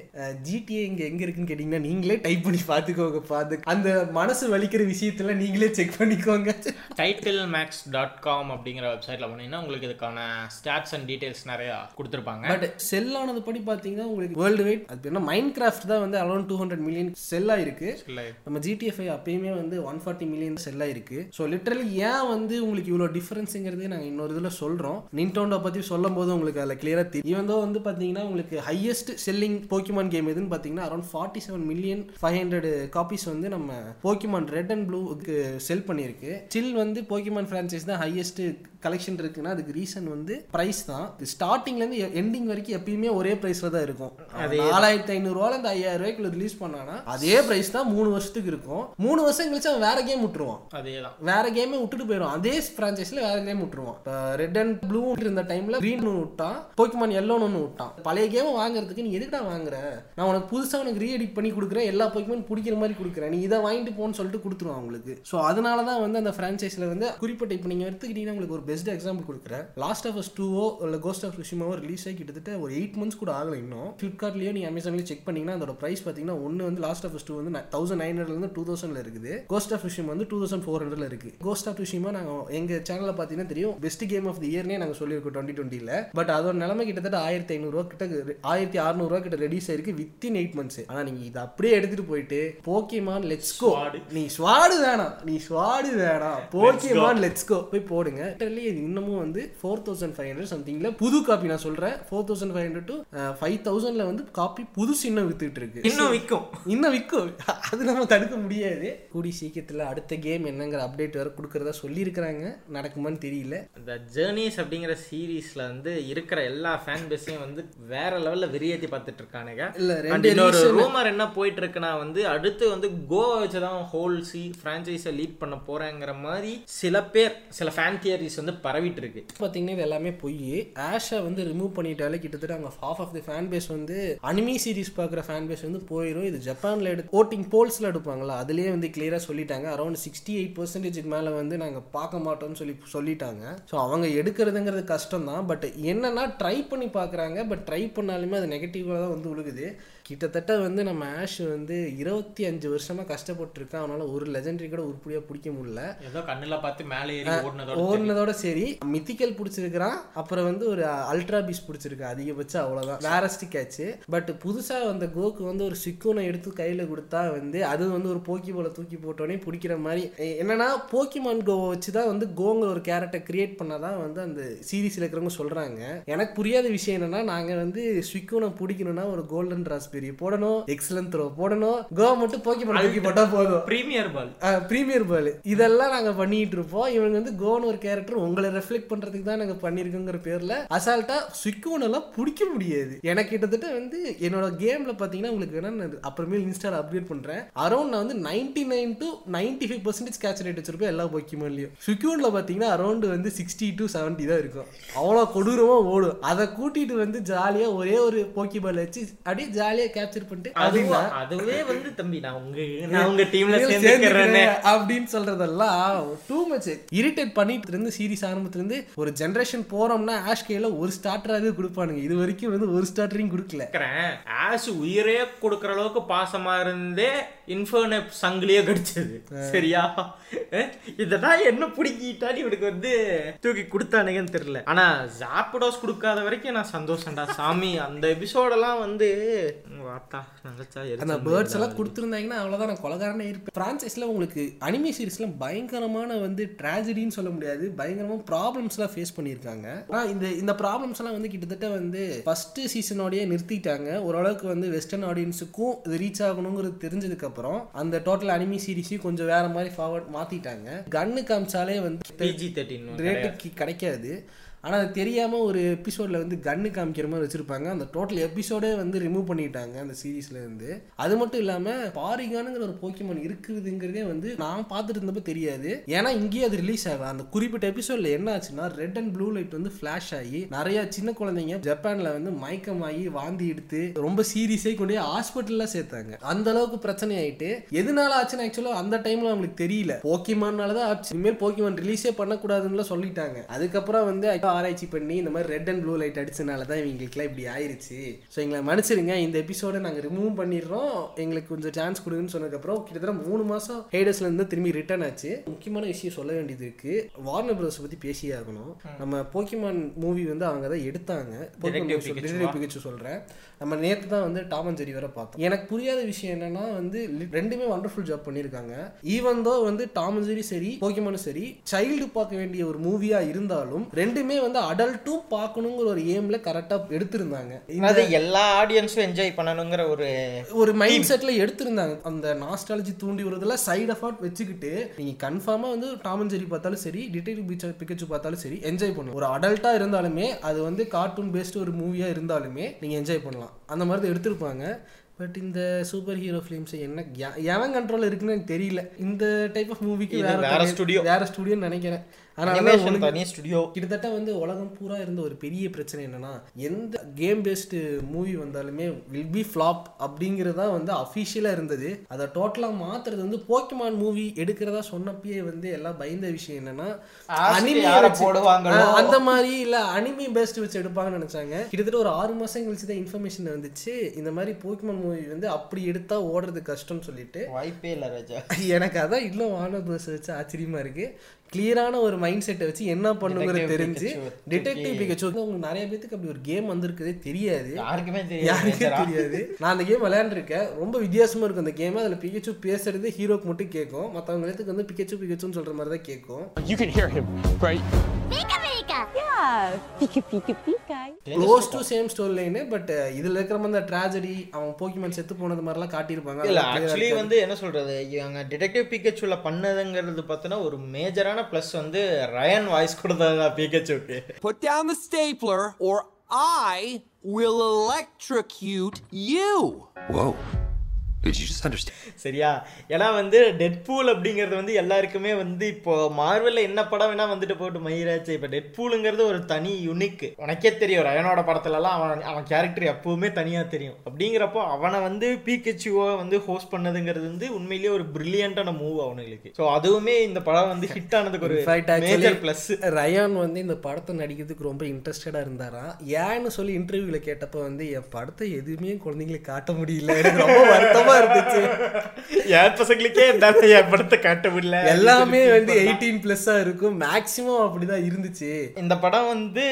GTA இங்கே எங்கே இருக்குன்னு கேட்டிங்கன்னா நீங்களே டைப் பண்ணி பார்த்துக்கோங்க பார்த்து அந்த மனசு வலிக்கிற விஷயத்துல நீங்களே செக் பண்ணிக்கோங்க. டைட்டில் மேக்ஸ் டாட் காம் அப்படிங்கிற வெப்சைட்ல போனீங்கன்னா உங்களுக்கு இதுக்கான ஸ்டாட்ஸ் அண்ட் டீடைல்ஸ் நிறைய கொடுத்துருப்பாங்க. பட் செல் ஆனது படி பார்த்தீங்கன்னா உங்களுக்கு வேர்ல்டு வைட் அது என்ன? மைண்ட் கிராஃப்ட் தான் வந்து around two hundred million sell ஆயிருக்கு நம்ம ஜிடிஎஃப்ஐ அப்பயுமே வந்து ஒன் ஃபார்ட்டி மில்லியன் செல் ஆயிருக்கு ஸோ லிட்டரலி ஏன் வந்து உங்களுக்கு இவ்வளோ டிஃபரன்ஸுங்கிறது நாங்கள் இன்னொரு இதில் சொல்கிறோம் நின்டோண்டோ பற்றி சொல்லும் போது உங்களுக்கு அதில் கிளியராக தெரியும் ஈவன் தான் வந்து பார்த்தீங்கன்னா உங்களுக்கு ஹையஸ்ட் செல்லிங் போக்கிமான் கேம் எதுன்னு பார்த்தீங்கன்னா around forty seven million five hundred copies வந்து நம்ம போக்கிமான் ரெட் அண்ட் ப்ளூக்கு செல் பண்ணியிருக்கு. சில் வந்து போக்கிமான் ஃப்ரான்ச்சைஸ் தான் ஹையஸ்ட் கலெக்ஷன் இருக்குன்னா அதுக்கு ரீசன் வந்து ப்ரைஸ் தான். ஸ்டார்டிங்லேருந்து எண்டிங் வரைக்கும் எப்பயுமே ஒரே ப்ரைஸில் தான் இருக்கும். நாலாயிரத்தி ஐநூறுரூவால இந்த ஐயாயிரம் ரூபாய்க்குள்ள ரிலீஸ் பண்ணானா அதே ப்ரைஸ் தான் மூணு வருஷத்துக்கு இருக்கும். மூணு வருஷம் கழிச்சு அவன் வேற கேம் விட்டுருவான். அதே தான். வேற கேமே விட்டுட்டு போயிடும் அதே ஃப்ரான்ச்சைஸ்ல வேற கேம் விட்டுருவான். ரெட் அண்ட் ப்ளூ இருந்த டைம்ல green ஒன்று விட்டான் போக்கிமான் எல்லோன்னு ஒன்று விட்டான். பழைய கேமை வாங்குறதுக்கு நீ எதுக்குடா வாங்குற? நான் உனக்கு புதுசாக உனக்கு ரீஎடிட் பண்ணி கொடுக்குறேன் எல்லா போக்கிமான் பிடிக்கிற மாதிரி கொடுக்குறேன். நீ இதை வாங்கிட்டு போன்னு சொல்லிட்டு கொடுத்துருவான் உங்களுக்கு ஸோ அதனால தான் வந்து அந்த ஃப்ரான்ச்சைஸில் வந்து குறிப்பிட்ட இப்போ நீங்கள் எடுத்துக்கிட்டீங்கன்னா உங்களுக்கு ஒரு பெஸ்ட் எக்ஸாம்பிள் கொடுக்குறேன். லாஸ்ட் ஆஃப் அஸ் டூவோ இல்லை கோஸ்ட் ஆஃப் ரிஷிமாவோ ரிலீஸ் ஆகி கிட்டத்தட்ட ஒரு எயிட் மந்த்ஸ் கூட ஆகல இன்னும். ஃப்ளிப்கார்ட்லயோ நீ அமேசான்லயோ செக் பண்ணீங்கன்னா அதோட பிரைஸ் பார்த்தீங்கன்னா ஒன்று வந்து லாஸ்ட் ஆஃப் அஸ் டூ வந்து தௌசண்ட் நைன் ஹண்ட்ரட்லேருந்து டூ தௌசண்ட்ல இருக்குது. கோஸ்ட் ஆஃப் ரிஷிமா வந்து டூ தௌசண்ட் ஃபோர் ஹண்ட்ரட்ல இருக்கு. கோஸ்ட் ஆஃப் ரிஷிமா நாங்கள் எங்க சேனல்ல பார்த்தீங்கன்னா தெரியும் பெஸ்ட் கேம் ஆஃப் தி இயர்னே நாங்கள் சொல்லியிருக்கோம் டுவெண்ட்டி டுவெண்ட்டியில் பட் அதோட நிலைமை கிட்டத்தட்ட ஆயிரத்தி ஐநூறுரூவா கிட்ட ஆயிரத்தி அறுநூறுவா கிட்ட ரெடியூஸ் ஆயிருக்கு வித்தின் எயிட் மந்த்ஸ் ஆனா நீங்க இதை அப்படியே எடுத்துட்டு போயிட்டு போக்கிமான் லெட்ஸ் கோ நீ ஸ்வாடு வேணாம். நீ ஸ்வாடு வேணாம். போக்கிமான் லெட்ஸ் கோ போய் போடுங்க. இது இன்னமும் வந்து ஃபோர் தௌசண்ட் ஃபைவ் ஹண்ட்ரட் சம்திங்ல புது காப்பி நான் சொல்றேன். Four thousand five hundred to five தௌசண்ட்ல வந்து காப்பி புதுசு இன்னும் வித்துட்டு இருக்கு. இன்னும் விற்கும் இன்னும் விற்கும் அது நம்ம தடுக்க முடியாது. கூடி சீக்கிரத்தில் அடுத்த கேம் என்னங்கிற அப்டேட் வேற கொடுக்கறதா சொல்லியிருக்கிறாங்க. நடக்குமான்னு தெரியல. இந்த ஜேர்னிஸ் அப்படிங்கிற சீரீஸ்ல வந்து இருக்கிற எல்லா ஃபேன் பேஸையும் வந்து வேற லெவல்ல வெறியேத்தி பார்த்துட்டு இருக்கானுங்க. இல்ல, ரெண்டு இன்னொரு ரூமர் என்ன போயிட்டு இருக்குன்னா வந்து அடுத்து வந்து கோவா வச்சு தான் ஹோல் சி ஃப்ரான்ச்சைஸை லீட் பண்ண போறேங்கிற மாதிரி சில பேர் சில ஃபேன் தியரிஸ் வந்து பரவிட்டு இருக்கு பார்த்தீங்கன்னா இது எல்லாமே போய். ஆஷை வந்து ரிமூவ் பண்ணிட்டாலே கிட்டத்தட்ட அங்கே half of the fan base வந்து அனிமி சீரிஸ் பார்க்குற ஃபேன் பேஸ் வந்து போயிடும் இது ஜப்பானில் எடு ஓட்டிங் போல்ஸில் எடுப்பாங்களா அதுலேயே வந்து கிளியராக சொல்லிட்டாங்க. அரௌண்ட் சிக்ஸ்டி எயிட் பர்சன்டேஜுக்கு மேலே வந்து நாங்கள் பார்க்க மாட்டோம்னு சொல்லி சொல்லிட்டாங்க. ஸோ அவங்க எடுக்கிறதுங்கிறது கஷ்டம் தான் பட் என்னன்னா ட்ரை பண்ணி பார்க்குறாங்க. பட் ட்ரை பண்ணாலுமே அது நெகட்டிவாக தான் வந்து உழுகுது. கிட்டத்தட்ட வந்து நம்ம ஆஷ் வந்து இருபத்தி அஞ்சு வருஷமா கஷ்டப்பட்டு அவனால ஒரு லெஜெண்டரி கூட உருப்படியாக பிடிக்க முடியல. ஏதோ கண்ணுல பார்த்து மேலே ஏறி ஓடுனதோட சரி. மித்திக்கல் பிடிச்சிருக்கிறான். அப்புறம் வந்து ஒரு அல்ட்ரா பீஸ் பிடிச்சிருக்கு. அதிகபட்சம் அவ்வளவுதான். வேரஸ்ட் கேட்ச் பட் புதுசா வந்த கோக்கு வந்து ஒரு சிக்கோனை எடுத்து கையில கொடுத்தா வந்து அது வந்து ஒரு போக்கி போல தூக்கி போட்டோடனே பிடிக்கிற மாதிரி. என்னன்னா போக்கிமான் கோவை வச்சு தான் வந்து கோங்கிற ஒரு கேரக்டர் கிரியேட் பண்ணாதான் வந்து அந்த சீரீஸ்ல இருக்கிறவங்க சொல்றாங்க. எனக்கு புரியாத விஷயம் என்னன்னா நாங்க வந்து ஸ்விக்கோனை பிடிக்கணும்னா ஒரு கோல்டன் ராஸ்பெரி போடணும் எக்ஸலன் த்ரோ போடணும் கோ மட்டும் போக்கிமான் தூக்கி போட்டா போதும். பிரீமியர் பால் ப்ரீமியர் பால் இதெல்லாம் நாங்க பண்ணிட்டு இருப்போம் இவங்க வந்து கோன் ஒரு கேரக்டர் உங்களை ரெஃப்ளெக்ட் பண்றதுக்கு தான் நாங்க பண்ணிருக்கோங்கிற பேர்ல அசால்ட்டா சுக்கோன் எல்லாம் பிடிக்க முடியாது. எனக்கு கிட்டத்தட்ட வந்து என்னோட கேம்ல பாத்தீங்கன்னா உங்களுக்கு வேணா அப்புறமே இன்ஸ்டால அப்டேட் பண்றேன். அரௌண்ட் நான் வந்து ninety nine to ninety five percentage catch rate வச்சிருப்பேன் எல்லா பொக்கிமான்லயும் சுக்யூன்ல பாத்தீங்கன்னா அரௌண்ட் வந்து சிக்ஸ்டி டு செவன்ட்டி தான் இருக்கும். அவ்வளோ கொடூரமா ஓடும். அதை கூட்டிட்டு வந்து ஜாலியா ஒரே ஒரு போக்கி பால் வச்சு அப்படியே ஜாலியா கேப்சர் பண்ணிட்டு அதுவா வந்து தம்பி நான் உங்க நான் உங்க டீம்ல சேர்ந்துக்கிறேன் அப்படின்னு சொல்றதெல்லாம் டூ மச் இரிட்டேட் பண்ணிட்டு இருந்து சீரிஸ் ஆரம்பத்துல இருந்து ஒரு ஜெனரேஷன் போறோம்னா ஆஷ் கையில ஒரு ஸ்டார்டராகவே கொடுப்பானுங்க. இது வரைக்கும் வந்து ஒரு ஸ்டார்டரையும் கொடுக்கல. ஆஷ் உயிரே கொடுக்குற அளவுக்கு பாசமா இருந்தே இன்ஃபர்னே சங்கிலியே கடிச்சது. சரியா? இததான் என்ன பிடிக்கிட்டா இவனுக்கு வந்து தூக்கி கொடுத்தானுங்கன்னு தெரியல. ஆனா ஜாப்படோஸ் கொடுக்காத வரைக்கும் நான் சந்தோஷம்டா. சாமி அந்த எபிசோடெல்லாம் வந்து வாத்தா அந்த பேர்ட்ஸ் எல்லாம் கொடுத்துருந்தாங்கன்னா அவ்வளவுதான் நான் கொலகாரனே இருப்பேன். பிரான்சைஸ்ல உங்களுக்கு அனிமே சீரிஸ்லாம் பயங்கரமான வந்து ட்ராஜடின்னு சொல்ல முடியாது. பயங்கரமான ப்ராப்ளம்ஸ்லாம் ஃபேஸ் பண்ணியிருக்காங்க. ஆனா இந்த இந்த ப்ராப்ளம்ஸ் எல்லாம் வந்து கிட்டத்தட்ட வந்து ஃபர்ஸ்ட் சீசனோடய நிறுத்திட்டாங்க. ஓரளவுக்கு வந்து வெஸ்டர்ன் ஆடியன்ஸுக்கும் இது ரீச் ஆகணுங்கிறது தெரிஞ்சதுக்கு அப்புறம் அந்த டோட்டல் அனிமி சீரிஸையும் கொஞ்சம் வேற மாதிரி ஃபார்வர்ட் மாத்திட்டாங்க. கன்னு காமிச்சாலே வந்து பிஜி தேர்ட்டின் ரேட்டுக்கு கிடைக்காது. ஆனால் அது தெரியாமல் ஒரு எபிசோடில் வந்து கன்னு காமிக்கிற மாதிரி வச்சுருப்பாங்க. அந்த டோட்டல் எபிசோடே வந்து ரிமூவ் பண்ணிட்டாங்க அந்த சீரீஸ்ல இருந்து. அது மட்டும் இல்லாமல் பாரிகானுங்கிற ஒரு போக்கிமான் இருக்குதுங்கிறதே வந்து நான் பார்த்துட்டு இருந்தப்போ தெரியாது. ஏன்னா இங்கேயே அது ரிலீஸ் ஆகலாம் அந்த குறிப்பிட்ட எபிசோடில் என்ன ஆச்சுன்னா ரெட் அண்ட் ப்ளூ லைட் வந்து ஃப்ளாஷ் ஆகி நிறையா சின்ன குழந்தைங்க ஜப்பானில் வந்து மயக்கமாகி வாந்தி எடுத்து ரொம்ப சீரியஸே கொண்டு போய் ஹாஸ்பிட்டலில் சேர்த்தாங்க. அந்த அளவுக்கு பிரச்சனை ஆகிட்டு எதனால ஆச்சுன்னு ஆக்சுவலாக அந்த டைமில் அவங்களுக்கு தெரியல. போக்கிமான்னால தான் ஆச்சு. இனிமேல் போக்கிமான் ரிலீஸே பண்ணக்கூடாதுன்னு சொல்லிட்டாங்க. அதுக்கப்புறம் வந்து ஆராய்ச்சி பண்ணி இந்த மாதிரி ரெட் அண்ட் ப்ளூ லைட் அடிச்சனால தான் இவங்களுக்குலாம் இப்படி ஆயிருச்சு. ஸோ எங்களை மன்னிச்சிருங்க இந்த எபிசோட நாங்கள் ரிமூவ் பண்ணிடுறோம். எங்களுக்கு கொஞ்சம் சான்ஸ் கொடுங்கன்னு சொன்னதுக்கப்புறம் கிட்டத்தட்ட மூணு மாதம் ஹேடர்ஸ்ல இருந்து திரும்பி ரிட்டர்ன் ஆச்சு. முக்கியமான விஷயம் சொல்ல வேண்டியது இருக்கு. வார்னர் பிரதர்ஸ் பற்றி பேசியே ஆகணும். நம்ம போக்கிமான் மூவி வந்து அவங்க தான் எடுத்தாங்க. பிகச்சு சொல்கிறேன் நம்ம நேற்று தான் வந்து டாம் அண்ட் ஜெரி வர பார்த்தோம். எனக்கு புரியாத விஷயம் என்னன்னா வந்து ரெண்டுமே வண்டர்ஃபுல் ஜாப் பண்ணியிருக்காங்க. ஈவன் தோ வந்து டாம் அண்ட் ஜெரி சரி போக்கிமானும் சரி சைல்டு பார்க்க வேண்டிய ஒரு மூவியா இருந்தாலும் ரெண்டுமே வந்து அடல்ட்டும் பார்க்கணுங்கிற ஒரு எய்ம்ல கரெக்டாக எடுத்திருந்தாங்க. அது எல்லா ஆடியன்ஸும் என்ஜாய் பண்ணணுங்கிற ஒரு ஒரு மைண்ட் செட்ல எடுத்திருந்தாங்க. அந்த நாஸ்டாலஜி தூண்டி விடுறதுல சைடு எஃபர்ட் வச்சுக்கிட்டு நீங்க கன்ஃபார்மா வந்து டாம் அண்ட் ஜெரி பார்த்தாலும் சரி டிடெக்டிவ் பீச் பிக்கச்சு பார்த்தாலும் சரி என்ஜாய் பண்ணும் ஒரு அடல்ட்டா இருந்தாலுமே அது வந்து கார்ட்டூன் பேஸ்டு ஒரு மூவியா இருந்தாலுமே நீங்க என்ஜாய் பண்ணலாம். அந்த மாதிரி தான் எடுத்திருப்பாங்க. பட் இந்த சூப்பர் ஹீரோ ஃபிலிம்ஸ் என்ன எவன் கண்ட்ரோல் இருக்குன்னு எனக்கு தெரியல. இந்த டைப் ஆஃப் மூவிக்கு வேற studio. வேற ஸ்டுடியோன்னு நினைக்கிறேன். ஒழுங்கு- தனி ஸ்டுடியோ கிட்டத்தட்ட வந்து உலகம் பூரா இருந்த ஒரு பெரிய பிரச்சனை என்னன்னா எந்த கேம் பேஸ்டு மூவி வந்தாலுமே வில் பி ஃப்ளாப் அப்படிங்கிறது வந்து அஃபிஷியலாக இருந்தது. அதை டோட்டலாக மாத்துறது வந்து போக்கிமான் மூவி எடுக்கிறதா சொன்னப்பயே வந்து எல்லாம் பயந்த விஷயம் என்னன்னா போடுவாங்களோ. ஆ, அந்த மாதிரி இல்ல அனிமி பேஸ்ட் வச்சு எடுப்பாங்கன்னு நினைச்சாங்க. கிட்டத்தட்ட ஒரு ஆறு மாசம் கழிச்சு தான் இன்ஃபர்மேஷன் வந்துச்சு. இந்த மாதிரி போக்கிமான் மூவி வந்து அப்படி எடுத்தா ஓடுறது கஷ்டம்னு சொல்லிட்டு. வாய்ப்பே இல்லை ராஜா. எனக்கு அதான் இன்னும் வானர் ப்ரோஸ் வச்சு ஆச்சரியமா இருக்கு. கிளியரான ஒரு மைண்ட் செட்டை வச்சு என்ன பண்ணுங்கிறது Detective தெரிஞ்சு Pikachu. டிடெக்டிவ் பிகச்சு உங்களுக்கு நிறைய பேத்துக்கு அப்படி ஒரு கேம் வந்திருக்குதே தெரியாது. யாருக்குமே தெரியாது. யாருக்கும் தெரியாது. நான் அந்த கேம் விளையாண்டுருக்கேன். ரொம்ப வித்தியாசமா இருக்கும் அந்த கேம் அதுல பிகச்சு பேசுறது ஹீரோக்கு மட்டும் கேட்கும். மற்றவங்க இடத்துக்கு வந்து பிகச்சு பிகச்சுன்னு சொல்ற மாதிரி தான் கேட்கும் close to same story line but இதுல இருக்கிற மாதிரி அந்த ட்ராஜடி அவன் போக்கிமேன் செத்து போனது மாதிரிலாம் காட்டியிருப்பாங்க இல்ல ஆக்சுவலி. வந்து என்ன சொல்றது இவங்க டிடெக்டிவ் பிகச்சுல பண்ணதுங்கிறது பார்த்தோன்னா ஒரு மேஜரான ப்ளஸ் வந்து ரயன் வாய்ஸ் கொடுத்தது பிகச்சுக்கு Put down the stapler, or I will electrocute you. Whoa. சரியா? ஏன்னா வந்து டெட்பூல் அப்படிங்கிறது வந்து எல்லாருக்குமே வந்து இப்போ மார்வெல்ல என்ன படம் வேணா வந்துட்டு போட்டு மயிராச்சு இப்போ டெட்பூலுங்கிறது ஒரு தனி யுனிக் உனக்கே தெரியும் ரயனோட படத்துலலாம் அவன் அவன் கேரக்டர் எப்பவுமே தனியா தெரியும். அப்படிங்கிறப்போ அவனை வந்து பிகச்சுவை வந்து ஹோஸ்ட் பண்ணதுங்கிறது வந்து உண்மையிலேயே ஒரு பிரில்லியண்டான மூவ் அவனுங்களுக்கு. ஸோ அதுவுமே இந்த படம் வந்து ஹிட் ஆனதுக்கு ஒரு மேஜர் ப்ளஸ் ரயான் வந்து இந்த படத்தை நடிக்கிறதுக்கு ரொம்ப இன்ட்ரெஸ்டடா இருந்தாராம் ஏன்னு சொல்லி இன்டர்வியூல கேட்டப்ப வந்து என் படத்தை எதுவுமே குழந்தைங்களுக்கு காட்ட முடியல. எனக்கு ரொம்ப வருத்தமா இருந்துச்சு. என் பசங்களுக்கே என்ன என் படத்தை காட்ட முடியல. எல்லாமே வந்து எயிட்டீன் பிளஸ்ஸா இருக்கும். மேக்ஸிமம் அப்படிதான் இருந்துச்சு. இந்த படம் வந்து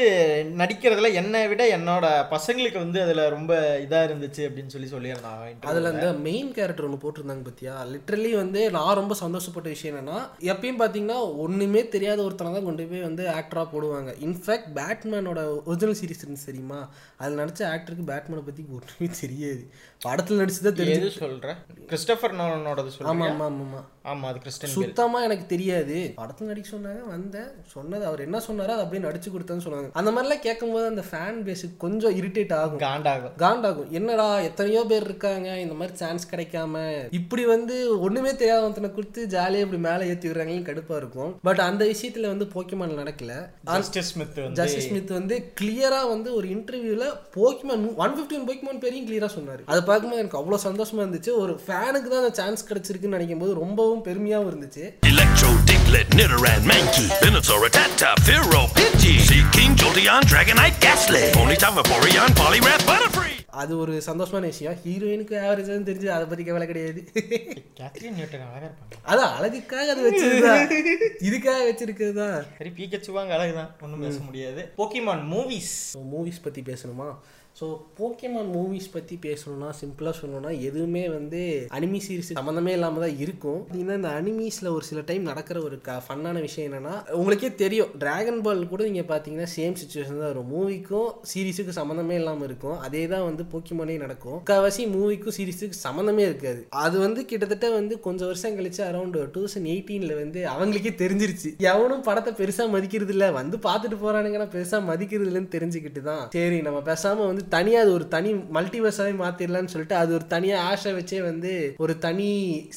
நடிக்கிறதுல என்னை விட என்னோட பசங்களுக்கு வந்து அதுல ரொம்ப இதா இருந்துச்சு அப்படின்னு சொல்லி சொல்லியிருந்தான் interview அதுல. அந்த மெயின் கேரக்டர் ஒன்று போட்டிருந்தாங்க பத்தியா? லிட்ரலி வந்து நான் ரொம்ப சந்தோஷப்பட்ட விஷயம் என்னன்னா எப்பயும் பார்த்தீங்கன்னா ஒண்ணுமே தெரியாத ஒருத்தனை தான் கொண்டு போய் வந்து ஆக்டரா போடுவாங்க. இன்ஃபேக்ட் பேட்மேனோட ஒரிஜினல் சீரிஸ் இருந்துச்சு தெரியுமா? அதில் நடிச்ச ஆக்டருக்கு பேட்மேனை பத்தி ஒன்றுமே தெரியாது. படத்துல நடிச்சு தான் தெரிஞ்சு சொல்ற? கிறிஸ்டபர் நோலனோடது ஆமா சொல்றியா? ஆமா ஆமா ஆமா ஆமா. அது கிறிஸ்டன் சுத்தமா எனக்கு தெரியாது. படத்துல நடிக்க சொன்னாங்க வந்தேன். சொன்னது அவர் என்ன சொன்னாரோ அதை அப்படியே நடிச்சு கொடுத்தேன்னு சொன்னாங்க அந்த மாதிரிலாம் கேட்கும்போது அந்த ஃபேன் பேஸுக்கு கொஞ்சம் இரிட்டேட் ஆகும். காண்டாகும். காண்டாகும். என்னடா எத்தனையோ பேர் இருக்காங்க இந்த மாதிரி சான்ஸ் கிடைக்காம. இப்படி வந்து ஒண்ணுமே தெரியாத ஒருத்தனை கொடுத்து ஜாலியாக இப்படி மேலே ஏற்றி விடுறாங்கன்னு கடுப்பா இருக்கும். பட் அந்த விஷயத்துல வந்து போக்கிமான் நடக்கல. ஜஸ்டிஸ் ஸ்மித் வந்து ஜஸ்டிஸ் ஸ்மித் வந்து கிளியரா வந்து ஒரு இன்டர்வியூல போக்கிமான் ஒன் ஃபிஃப்டின் போக்கிமான் பேரையும் கிளியரா சொன்னாரு. அதை பார்க்கும்போது எனக்கு அவ்வளவு சந்தோஷமா இருந்துச்சு. ஒரு ஃபேனுக்கு தான் அந்த சான்ஸ் கிடைச்சிருக்குன்னு நினைக்கும் போது ரொம்பவும் பெருமையாவும் இருந்துச்சு. Electro, Diglett, Nidoran, Mankey, Venusaur, Rattata, Fearow, Pidgey, Sea King, Jolteon, Dragonite, Ghastly, Ponyta, Vaporeon, Poliwrath, Butterfree. அது ஒரு சந்தோஷமான விஷயம். ஹீரோயினுக்கு ஆவரேஜ் தெரிஞ்சு அதை பத்தி கவலை கிடையாது. கேத்ரின் நியூட்டன் அழகா இருப்பாங்க. அதான் அழகுக்காக அது வச்சிருக்கா இதுக்காக வச்சிருக்கிறது தான். சரி பிகச்சுவாங்க அழகுதான். ஒண்ணும் பேச முடியாது. போக்கிமான் மூவிஸ் மூவிஸ் பற்றி பேசணுமா? ஸோ போக்கிமான் மூவிஸ் பற்றி பேசணும்னா சிம்பிளாக சொல்லணும்னா எதுவுமே வந்து அனிமி சீரிஸ் சம்மந்தமே இல்லாமல் தான் இருக்கும். பார்த்தீங்கன்னா இந்த அனிமீஸில் ஒரு சில டைம் நடக்கிற ஒரு க ஃபன்னான விஷயம் என்னென்னா உங்களுக்கே தெரியும் டிராகன் பால் கூட நீங்கள் பார்த்தீங்கன்னா சேம் சுச்சுவேஷன் தான் வரும். மூவிக்கும் சீரிஸுக்கு சம்மந்தமே இல்லாமல் இருக்கும். அதே தான் வந்து போக்கிமானே நடக்கும். முக்கால்வாசி மூவிக்கும் சீரிஸுக்கு சம்மந்தமே இருக்காது. அது வந்து கிட்டத்தட்ட வந்து கொஞ்சம் வருஷம் கழிச்சு அரௌண்ட் டூ தௌசண்ட் எயிட்டீனில் வந்து அவங்களுக்கே தெரிஞ்சிருச்சு. எவனும் படத்தை பெருசாக மதிக்கிறது இல்லை வந்து பார்த்துட்டு போகிறானுங்கன்னா பெருசாக மதிக்கிறது இல்லைன்னு தெரிஞ்சுக்கிட்டு தான். சரி நம்ம பேசாமல் வந்து தனியாக அது ஒரு தனி மல்டிவர்ஸாகவே மாற்றிடலான்னு சொல்லிட்டு அது ஒரு தனியாக ஆஷை வச்சே வந்து ஒரு தனி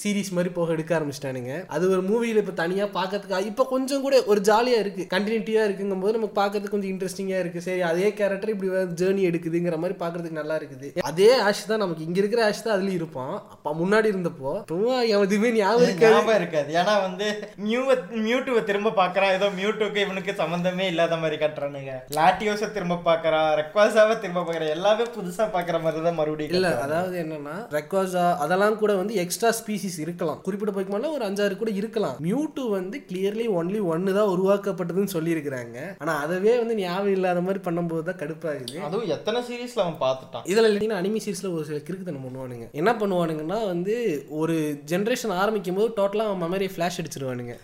சீரிஸ் மாதிரி போக எடுக்க ஆரம்பிச்சிட்டானுங்க. அது ஒரு மூவியில் இப்போ தனியாக பார்க்கறதுக்கு இப்போ கொஞ்சம் கூட ஒரு ஜாலியாக இருக்குது கண்டினியூட்டியாக இருக்குங்கும் போது நமக்கு பார்க்கறதுக்கு கொஞ்சம் இன்ட்ரெஸ்டிங்காக இருக்குது சரி அதே கேரக்டர் இப்படி ஜேர்னி எடுக்குதுங்கிற மாதிரி பார்க்கறதுக்கு நல்லா இருக்குது. அதே ஆஷ் தான் நமக்கு இங்கே இருக்கிற ஆஷ் தான் அதுலேயும் இருப்பான். அப்போ முன்னாடி இருந்தப்போ எதுவுமே ஞாபகம் இருக்காது. ஏன்னா வந்து மியூவை மியூட்டுவை திரும்ப பார்க்கறான் ஏதோ மியூட்டுக்கு இவனுக்கு சம்மந்தமே இல்லாத மாதிரி கட்டுறானுங்க. லாட்டியோஸை திரும்ப பார்க்கறான் ரெக்வாசாவை திரும்ப பார்க்கறான் எல்லாமே புதுசா பார்க்குற மாதிரி தான் மறுபடியும் இல்ல. அதாவது என்னன்னா ரெக்வாசா அதெல்லாம் கூட வந்து எக்ஸ்ட்ரா ஸ்பீசிஸ் இருக்கலாம். குறிப்பிட்ட போய்க்குமால ஒரு அஞ்சாறு கூட இருக்கலாம். மியூட்டு வந்து கிளியர்லி ஒன்லி ஒன்னு தான் உருவாக்கப்பட்டதுன்னு சொல்லியிருக்கிறாங்க. ஆனா அதவே வந்து ஞாபகம் இல்லாத மாதிரி பண்ணும்போது தான் கடுப்பாகுது. அதுவும் எத்தனை சீரீஸ்ல அவன் பார்த்துட்டான்? இதில் இல்லைன்னா அனிமி சீரிஸில் ஒரு சில கிறுக்குத்தனம் பண்ணுவானுங்க. என்ன பண்ணுவானுங்கன்னா வந்து ஒரு ஜென்ரேஷன் ஆரம்பிக்கும் போது டோட்டலாக அவன் மெமரி ஃப்ளாஷ் அடிச்சிருவானுங்க.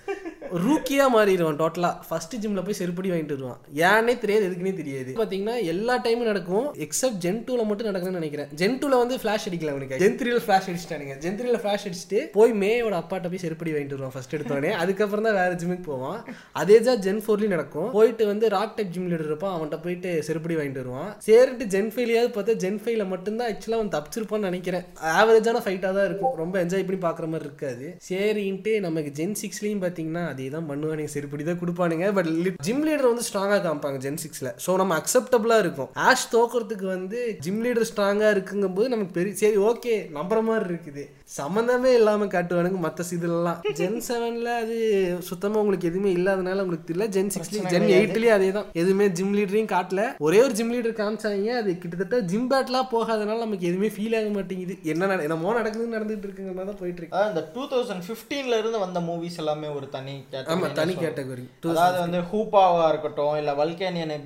ரூக்கியா மாறிடுவான் டோட்டலா ஃபர்ஸ்ட் ஜிம்ல போய் செருப்படி வாங்கிட்டு வருவான். ஏன்னே தெரியாது எதுக்குன்னே தெரியாது. பாத்தீங்கன்னா எல்லா டைமும் நடக்கும் எக்ஸப்ட் ஜென் டூல மட்டும் நடக்குதுன்னு நினைக்கிறேன். ஜென் டூல வந்து ஃபிளாஷ் அடிக்கல அவனுக்கு. ஜென் த்ரீல ஃபிளாஷ் அடிச்சிட்டானுங்க ஜென் த்ரீல ஃபிளாஷ் அடிச்சுட்டு போய் மேயோட அப்பாட்ட போய் செருப்படி வாங்கிட்டு வருவான் ஃபர்ஸ்ட் எடுத்தோடனே. அதுக்கப்புறம் தான் வேற ஜிம்முக்கு போவான். அதே தான் ஜென் ஃபோர்லயும் நடக்கும். போயிட்டு வந்து ராக் டைப் ஜிம் லீடர் இருப்பான் அவன்கிட்ட போயிட்டு செருப்படி வாங்கிட்டு வருவான். சரிட்டு ஜென் ஃபைலையாவது பார்த்தா ஜென் ஃபைல மட்டும்தான் ஆக்சுவலாக அவன் தப்பிச்சிருப்பான்னு நினைக்கிறேன். ஆவரேஜான ஃபைட்டாக தான் இருக்கும். ரொம்ப என்ஜாய் பண்ணி பார்க்குற மாதிரி இருக்காது. சரின்ட்டு நமக்கு ஜென் சிக்ஸ்லையும் பார்த்தீங்கன்னா அது தான் பண்ணுவானுங்க. செருப்படி தான் கொடுப்பானுங்க. பட் ஜிம் லீடர் வந்து ஸ்ட்ராங்காக காமிப்பாங்க ஜென் சிக்ஸில் ஸோ நம்ம அக்செப்டபுளாக இருக்கும். ஆஷ் தோக்கிறதுக்கு வந்து ஜிம் லீடர் ஸ்ட்ராங்காக இருக்குங்கும்போது நமக்கு பெரிய சரி ஓகே நம்புற மாதிரி இருக்குது. சம்மந்தமே இல்லாமல் காட்டுவானுங்க மற்ற இதுலலாம் ஜென் செவனில் அது சுத்தமாக உங்களுக்கு எதுவுமே இல்லாதனால உங்களுக்கு தெரியல. ஜென் சிக்ஸ்லேயும் ஜென் எயிட்லேயும் அதே தான் எதுவுமே ஜிம் லீடரையும் காட்டல. ஒரே ஒரு ஜிம் லீடர் காமிச்சாங்க. அது கிட்டத்தட்ட ஜிம் பேட்லாம் போகாதனால நமக்கு எதுவுமே ஃபீல் ஆக மாட்டேங்குது. என்ன என்னமோ நடக்குதுன்னு நடந்துட்டு இருக்குங்கிற தான் போயிட்டு இருக்கு. இந்த டூ தௌசண்ட் ஃபிஃப்டீன்ல இருந்து வந்த மூவிஸ் எல்லாமே ஒரு தனி category ஆமா ன்னு தனி. கேட்டகரி அதாவது வந்து ஹூப்பாவா இருக்கட்டும் இல்ல வல்கேனியன்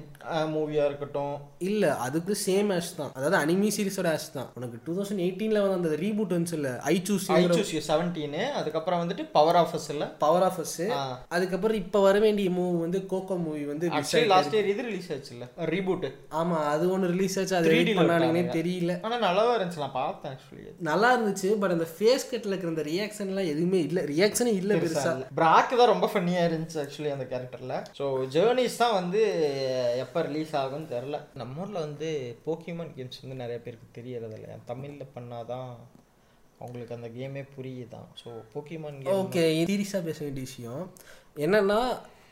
மூவியா இருக்கட்டும். இல்ல அதுக்கு சேம் ஆஷ் தான். அதாவது அனிமி சீரிஸோட ஆஷ் தான். உனக்கு டூ தௌசண்ட் எயிட்டீன்ல வந்து அந்த ரீபூட் வந்துச்சு இல்ல I choose I choose seventeen அதுக்கப்புறம் வந்துட்டு பவர் ஆஃபர்ஸ் இல்ல? பவர் ஆஃப் அஸ் அதுக்கப்புறம் இப்ப வர வேண்டிய மூவி வந்து கோகோ மூவி வந்து லாஸ்ட் இயர் இது ரிலீஸ் ஆச்சு இல்ல ரீபூட் ஆமா அது ஒன்று ரிலீஸ் ஆச்சு. அது 3D ரெடி பண்ணானுங்கன்னே. தெரியல. ஆனா நல்லாவே இருந்துச்சு. நான் பார்த்தேன் ஆக்சுவலி நல்லா இருந்துச்சு பட் அந்த ஃபேஸ் கட்ல இருக்கிற அந்த ரியாக்ஷன்லாம் எதுவுமே இல்ல. ரியாக்ஷனே இல்ல பெருசா பிராக் தான் ரொம்ப ஃபன்னியாக இருந்துச்சு ஆக்சுவலி அந்த கேரக்டரில் ஸோ ஜேர்னிஸ் தான் வந்து எப்போ ரிலீஸ் ஆகும்னு தெரில நம்ம ஊரில் வந்து போக்கிமான் கேம்ஸ் வந்து நிறைய பேருக்கு தெரியறதில்ல. தமிழில் பண்ணாதான் அவங்களுக்கு அந்த கேமே புரியுதான். ஸோ போக்கிமான் கேம் ஓகே சீரியஸாக பேச வேண்டிய விஷயம். என்னென்னா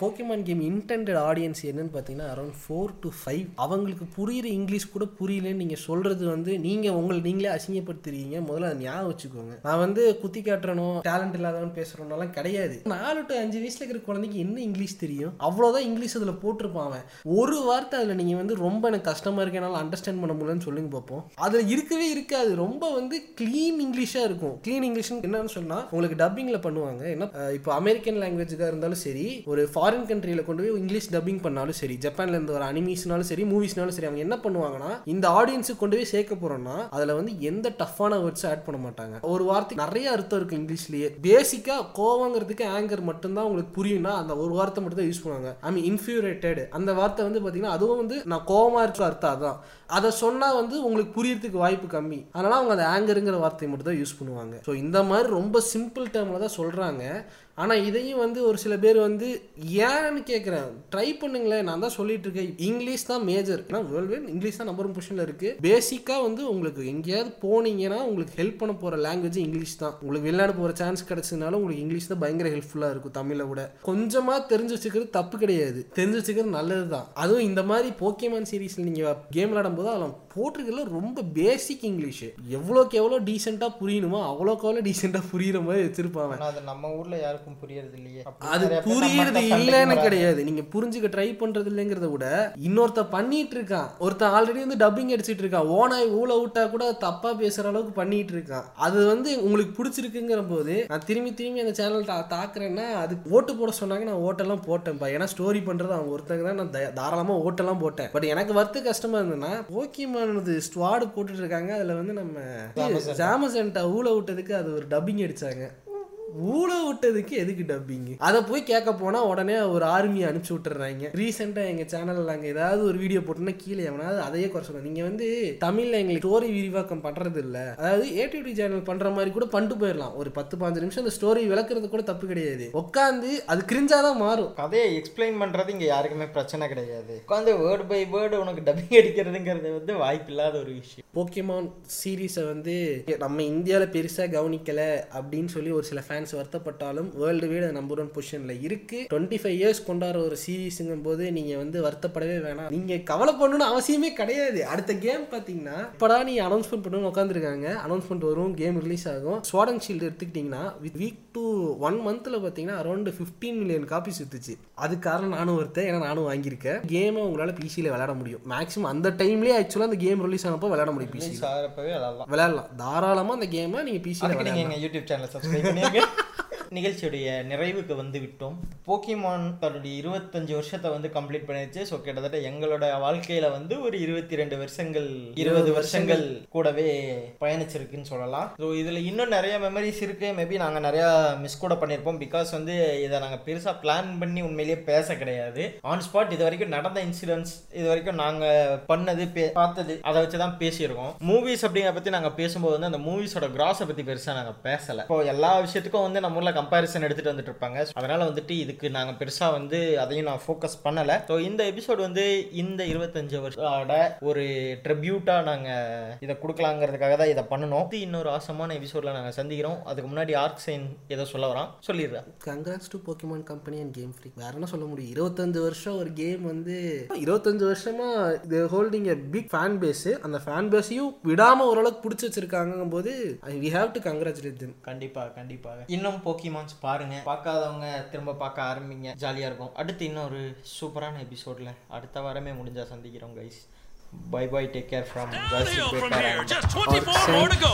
போக்கிமான் கேம் இன்டென்டட் ஆடியன்ஸ் என்னன்னு பார்த்தீங்கன்னா அரௌண்ட் ஃபோர் டு ஃபைவ் அவங்களுக்கு புரியுற இங்கிலீஷ் கூட புரியலன்னு நீங்கள் சொல்கிறது வந்து நீங்கள் உங்களை நீங்களே அசிங்கப்படுத்துறீங்க. முதல்ல அதை ஞாபகம் வச்சுக்கோங்க. நான் வந்து குத்தி காட்டுறனோ டேலண்ட் இல்லாதவன் பேசுகிறோம்னாலாம் கிடையாது. நாலு டு அஞ்சு வயசில் இருக்கிற குழந்தைக்கு என்ன இங்கிலீஷ் தெரியும்? அவ்வளோதான் இங்கிலீஷ் அதில் போட்டிருப்பான் அவன். ஒரு வார்த்தை அதில் நீங்கள் வந்து ரொம்ப எனக்கு கஷ்டமாக இருக்கு என்னால் அண்டர்ஸ்டாண்ட் பண்ண முடியலன்னு சொல்லுங்க பார்ப்போம் அதில் இருக்கவே இருக்காது. ரொம்ப வந்து க்ளீன் இங்கிலீஷாக இருக்கும். க்ளீன் இங்கிலீஷ் என்னன்னு சொன்னால் உங்களுக்கு டப்பிங்கில் பண்ணுவாங்க. என்ன இப்போ அமெரிக்கன் லாங்குவேஜுக்காக இருந்தாலும் சரி ஒரு ஃபாரின் கண்ட்ரியில் கொண்டு போய் இங்கிலீஷ் டப்பிங் பண்ணாலும் சரி ஜப்பான்ல இருந்து வர அனிமீஸ்னாலும் சரி மூவிஸ்னாலும் சரி அவங்க என்ன பண்ணுவாங்கன்னா இந்த ஆடியன்ஸுக்கு கொண்டு போய் சேர்க்க போறோம்னா அதில் வந்து எந்த டஃப்பான வேர்ட்ஸ் ஆட் பண்ண மாட்டாங்க. ஒரு வார்த்தை நிறைய அர்த்தம் இருக்கு இங்கிலீஷ்லயே. பேசிக்கா கோவங்கிறதுக்கு ஆங்கர் மட்டும்தான் உங்களுக்கு புரியும்னா அந்த ஒரு வார்த்தை மட்டும் தான் யூஸ் பண்ணுவாங்க. ஐ மீன் இன்ஃபியூரேட்டட் அந்த வார்த்தை வந்து பார்த்தீங்கன்னா அதுவும் வந்து நான் கோவமா இருக்கிற அர்த்தம் அதான். அதை சொன்னால் வந்து உங்களுக்கு புரியறதுக்கு வாய்ப்பு கம்மி. அதனால அவங்க அந்த ஆங்கருங்கிற வார்த்தையை மட்டும் தான் யூஸ் பண்ணுவாங்க. ஸோ இந்த மாதிரி ரொம்ப சிம்பிள் டேர்மில் தான் சொல்கிறாங்க ஆனால் இதையும் வந்து ஒரு சில பேர் வந்து ஏன்னு கேட்குறேன் ட்ரை பண்ணுங்களேன். நான் தான் சொல்லிட்டு இருக்கேன் இங்கிலீஷ் தான் மேஜர் ஏன்னா வேர்ல்டு இங்கிலீஷ் தான் நம்பர் ஒன் பொசிஷனில் இருக்குது பேசிக்காக வந்து உங்களுக்கு எங்கேயாவது போனீங்கன்னா உங்களுக்கு ஹெல்ப் பண்ண போகிற லாங்குவேஜ் இங்கிலீஷ் தான். உங்களுக்கு வெளிநாடு போகிற சான்ஸ் கிடைச்சதுனால உங்களுக்கு இங்கிலீஷ் தான் பயங்கர ஹெல்ப்ஃபுல்லாக இருக்கும் தமிழை விட. கொஞ்சமாக தெரிஞ்சு வச்சுக்கிறது தப்பு கிடையாது. தெரிஞ்சு வச்சுக்கிறது நல்லது தான். அதுவும் இந்த மாதிரி போக்கேமான் சீரீஸில் நீங்கள் கேம் விளையாடும் போது அதில் போட்டிருக்கிறதுல ரொம்ப பேசிக் இங்கிலீஷ் எவ்வளோக்கு எவ்வளோ டீசெண்டாக புரியணுமோ அவ்வளோக்கு அவ்வளோ டீசெண்டாக புரியுற மாதிரி வச்சிருப்பாங்க. அது நம்ம ஊரில் யாருக்கும் புரியறது இல்லையே. அது புரியுறது இல்லைன்னு. கிடையாது. நீங்க புரிஞ்சுக்க ட்ரை பண்றது இல்லைங்கிறத விட இன்னொருத்த பண்ணிட்டு இருக்கான். ஒருத்தன் ஆல்ரெடி வந்து டப்பிங் அடிச்சிட்டு இருக்கான். ஓனாய் ஊழ விட்டா கூட தப்பா பேசுற அளவுக்கு பண்ணிட்டு இருக்கான். அது வந்து உங்களுக்கு பிடிச்சிருக்குங்கிற போது நான் திரும்பி திரும்பி அந்த சேனல் தாக்குறேன்னா அதுக்கு ஓட்டு போட சொன்னாங்க நான் ஓட்டெல்லாம் போட்டேன்ப்பா ஏன்னா ஸ்டோரி பண்றது அவங்க ஒருத்தங்க தான். நான் தாராளமா ஓட்டெல்லாம் போட்டேன். பட் எனக்கு வருத்த கஷ்டமா இருந்ததுன்னா போக்கிமானது ஸ்குவாடு போட்டுட்டு இருக்காங்க. அதுல வந்து நம்ம ஜாமசன்ட்டா ஊழ விட்டதுக்கு அது ஒரு டப்பிங் அடிச்சாங்க. ஊழ விட்டதுக்கு எதுக்கு டப்பிங் அதை போய் கேட்க போனா உடனே ஒரு ஆர்மி அனுப்பிச்சு விட்டுறாங்க. ரீசெண்டா எங்க சேனல்ல நாங்க ஏதாவது ஒரு வீடியோ போட்டோம்னா கீழே எவனாவது அதையே குறை சொல்லுங்க நீங்க வந்து தமிழ்ல எங்களுக்கு ஸ்டோரி விரிவாக்கம் பண்றது இல்ல. அதாவது ஏடிடி சேனல் பண்ற மாதிரி கூட பண்ணிட்டு போயிடலாம். ஒரு பத்து பாஞ்சு நிமிஷம் அந்த ஸ்டோரி விளக்குறது கூட தப்பு கிடையாது. உட்காந்து அது கிரிஞ்சாதான் மாறும். கதையை எக்ஸ்பிளைன் பண்றது இங்க யாருக்குமே பிரச்சனை கிடையாது. உட்காந்து வேர்டு பை வேர்டு உனக்கு டப்பிங் அடிக்கிறதுங்கிறது வந்து வாய்ப்பில்லாத ஒரு விஷயம். போக்கிமான் சீரீஸை வந்து நம்ம இந்தியாவில் பெருசாக கவனிக்கல அப்படின்னு சொல்லி ஒரு சில ஃபேன்ஸ் வருத்தப்பட்டாலும் வேர்ல்டு வீடு நம்பர் ஒன் பொசிஷனில் இருக்கு. டுவெண்ட்டி ஃபைவ் இயர்ஸ் கொண்டாடுற ஒரு சீரீஸுங்கும் போது நீங்கள் வந்து வருத்தப்படவே வேணாம். நீங்கள் கவலைப்படணும்னு அவசியமே கிடையாது. அடுத்த கேம் பார்த்தீங்கன்னா இப்போடா நீ அனௌன்ஸ்மெண்ட் பண்ணணும்னு உட்காந்துருக்காங்க அனௌன்ஸ்மெண்ட் வரும் கேம் ரிலீஸ் ஆகும். ஸ்வாடன் ஷீல்டு எடுத்துக்கிட்டிங்கன்னா வீக் டூ ஒன் மந்த்தில் பார்த்தீங்கன்னா அரௌண்ட் ஃபிஃப்டீன் மில்லியன் காப்பீஸ் வித்துச்சு அது காரணம் நானும் ஒருத்தன் ஏன்னா நானும் வாங்கியிருக்கேன். கேமை உங்களால் பிசியில் விளையாட முடியும். மேக்ஸிமம் அந்த டைம்லேயே ஆக்சுவலாக அந்த கேம் ரிலீஸ் ஆனப்போ விளையாட முடியும் பிசி விளையாடலாம். தாராளமாக அந்த கேமை நீங்கள் பிசியில் விளையாடலாம். யூடியூப் சேனலை சப்ஸ்கிரைப் பண்ணிருங்க நிகழ்ச்சியுடைய நிறைவுக்கு வந்து விட்டோம் போக்கிமான் தன்னுடைய இருபத்தஞ்சு வருஷத்தை வந்து கம்ப்ளீட் பண்ணிருச்சு ஸோ கிட்டத்தட்ட எங்களோட வாழ்க்கையில வந்து ஒரு இருபத்தி ரெண்டு வருஷங்கள் இருபது வருஷங்கள் கூடவே பயணிச்சிருக்குன்னு சொல்லலாம். ஸோ இதுல இன்னும் நிறைய மெமரிஸ் இருக்கு. மேபி நாங்க நிறைய மிஸ் கூட பண்ணியிருப்போம் பிகாஸ் வந்து இதை நாங்க பெருசா பிளான் பண்ணி உண்மையிலேயே பேச கிடையாது. ஆன் ஸ்பாட் இது வரைக்கும் நடந்த இன்சிடென்ட்ஸ் இது வரைக்கும் நாங்க பண்ணது பார்த்தது அதை வச்சு தான் பேசியிருக்கோம். மூவிஸ் அப்படிங்கிற பத்தி நாங்க பேசும்போது வந்து அந்த மூவிஸோட கிராஸை பத்தி பெருசா நாங்க பேசல. இப்போ எல்லா விஷயத்துக்கும் வந்து நம்ம ஊர்ல கம்பேரிசன் எடுத்துட்டு வந்துட்டு இருப்பாங்க. அதனால வந்துட்டு இதுக்கு நாங்க பெருசா வந்து அதையும் நான் ஃபோக்கஸ் பண்ணல. ஸோ இந்த எபிசோட் வந்து இந்த இருபத்தஞ்சு வருஷோட ஒரு ட்ரிபியூட்டா நாங்க இதை கொடுக்கலாங்கிறதுக்காக தான் இதை பண்ணணும். இது இன்னொரு ஆசமான எபிசோட்ல நாங்க சந்திக்கிறோம். அதுக்கு முன்னாடி ஆர்க் சைன் ஏதோ சொல்ல வரான். சொல்லிடுறேன் congrats to Pokemon company and game free வேற என்ன சொல்ல முடியும்? இருபத்தஞ்சு வருஷம் ஒரு கேம் வந்து இருபத்தஞ்சு வருஷமா இது holding a big fan base அந்த ஃபேன் பேஸையும் விடாம ஓரளவுக்கு பிடிச்சி வச்சிருக்காங்கும் போது we have to congratulate them கண்டிப்பா கண்டிப்பாக. இன்னும் போக்கிமான்ஸ் பாருங்க பார்க்காதவங்க திரும்ப பார்க்க ஆரம்பிங்க ஜாலியா இருக்கும் அடுத்து இன்னொரு சூப்பரான எபிசோட்ல அடுத்த வாரமே முடிஞ்சா சந்திக்கிறோம் guys bye bye take care from Downhill from just 24 more to go.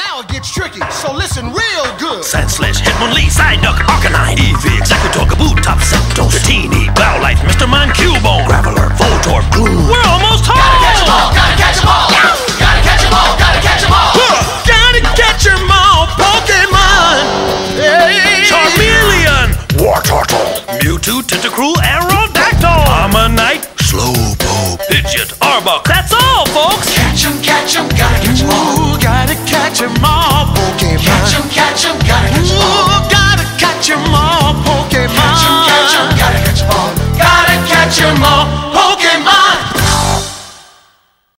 Now it gets tricky, so listen real good. Sandslash, Hitmonlee, Psyduck, Arcanine, Eevee, Executor, Kaboot, Top Septos, Dratini, Bowlife, Mr. Mime, Cubone, Graveler, Voltorb, Gloom. We're almost home! Catch 'em all, gotta catch 'em all. Gotta catch 'em all, gotta catch 'em all. Charmeleon! War Turtle! Mewtwo, Tentacruel, Aerodactyl! Ammonite, Slowpoke, Pidgeot, Arbok. That's all, folks! Catch 'em, catch 'em, gotta catch 'em all. Ooh, gotta catch 'em all, Pokemon. Catch 'em, catch 'em, gotta catch 'em all. Ooh, gotta catch 'em all, Pokemon. Catch 'em, catch 'em, gotta catch 'em all. Gotta catch 'em all.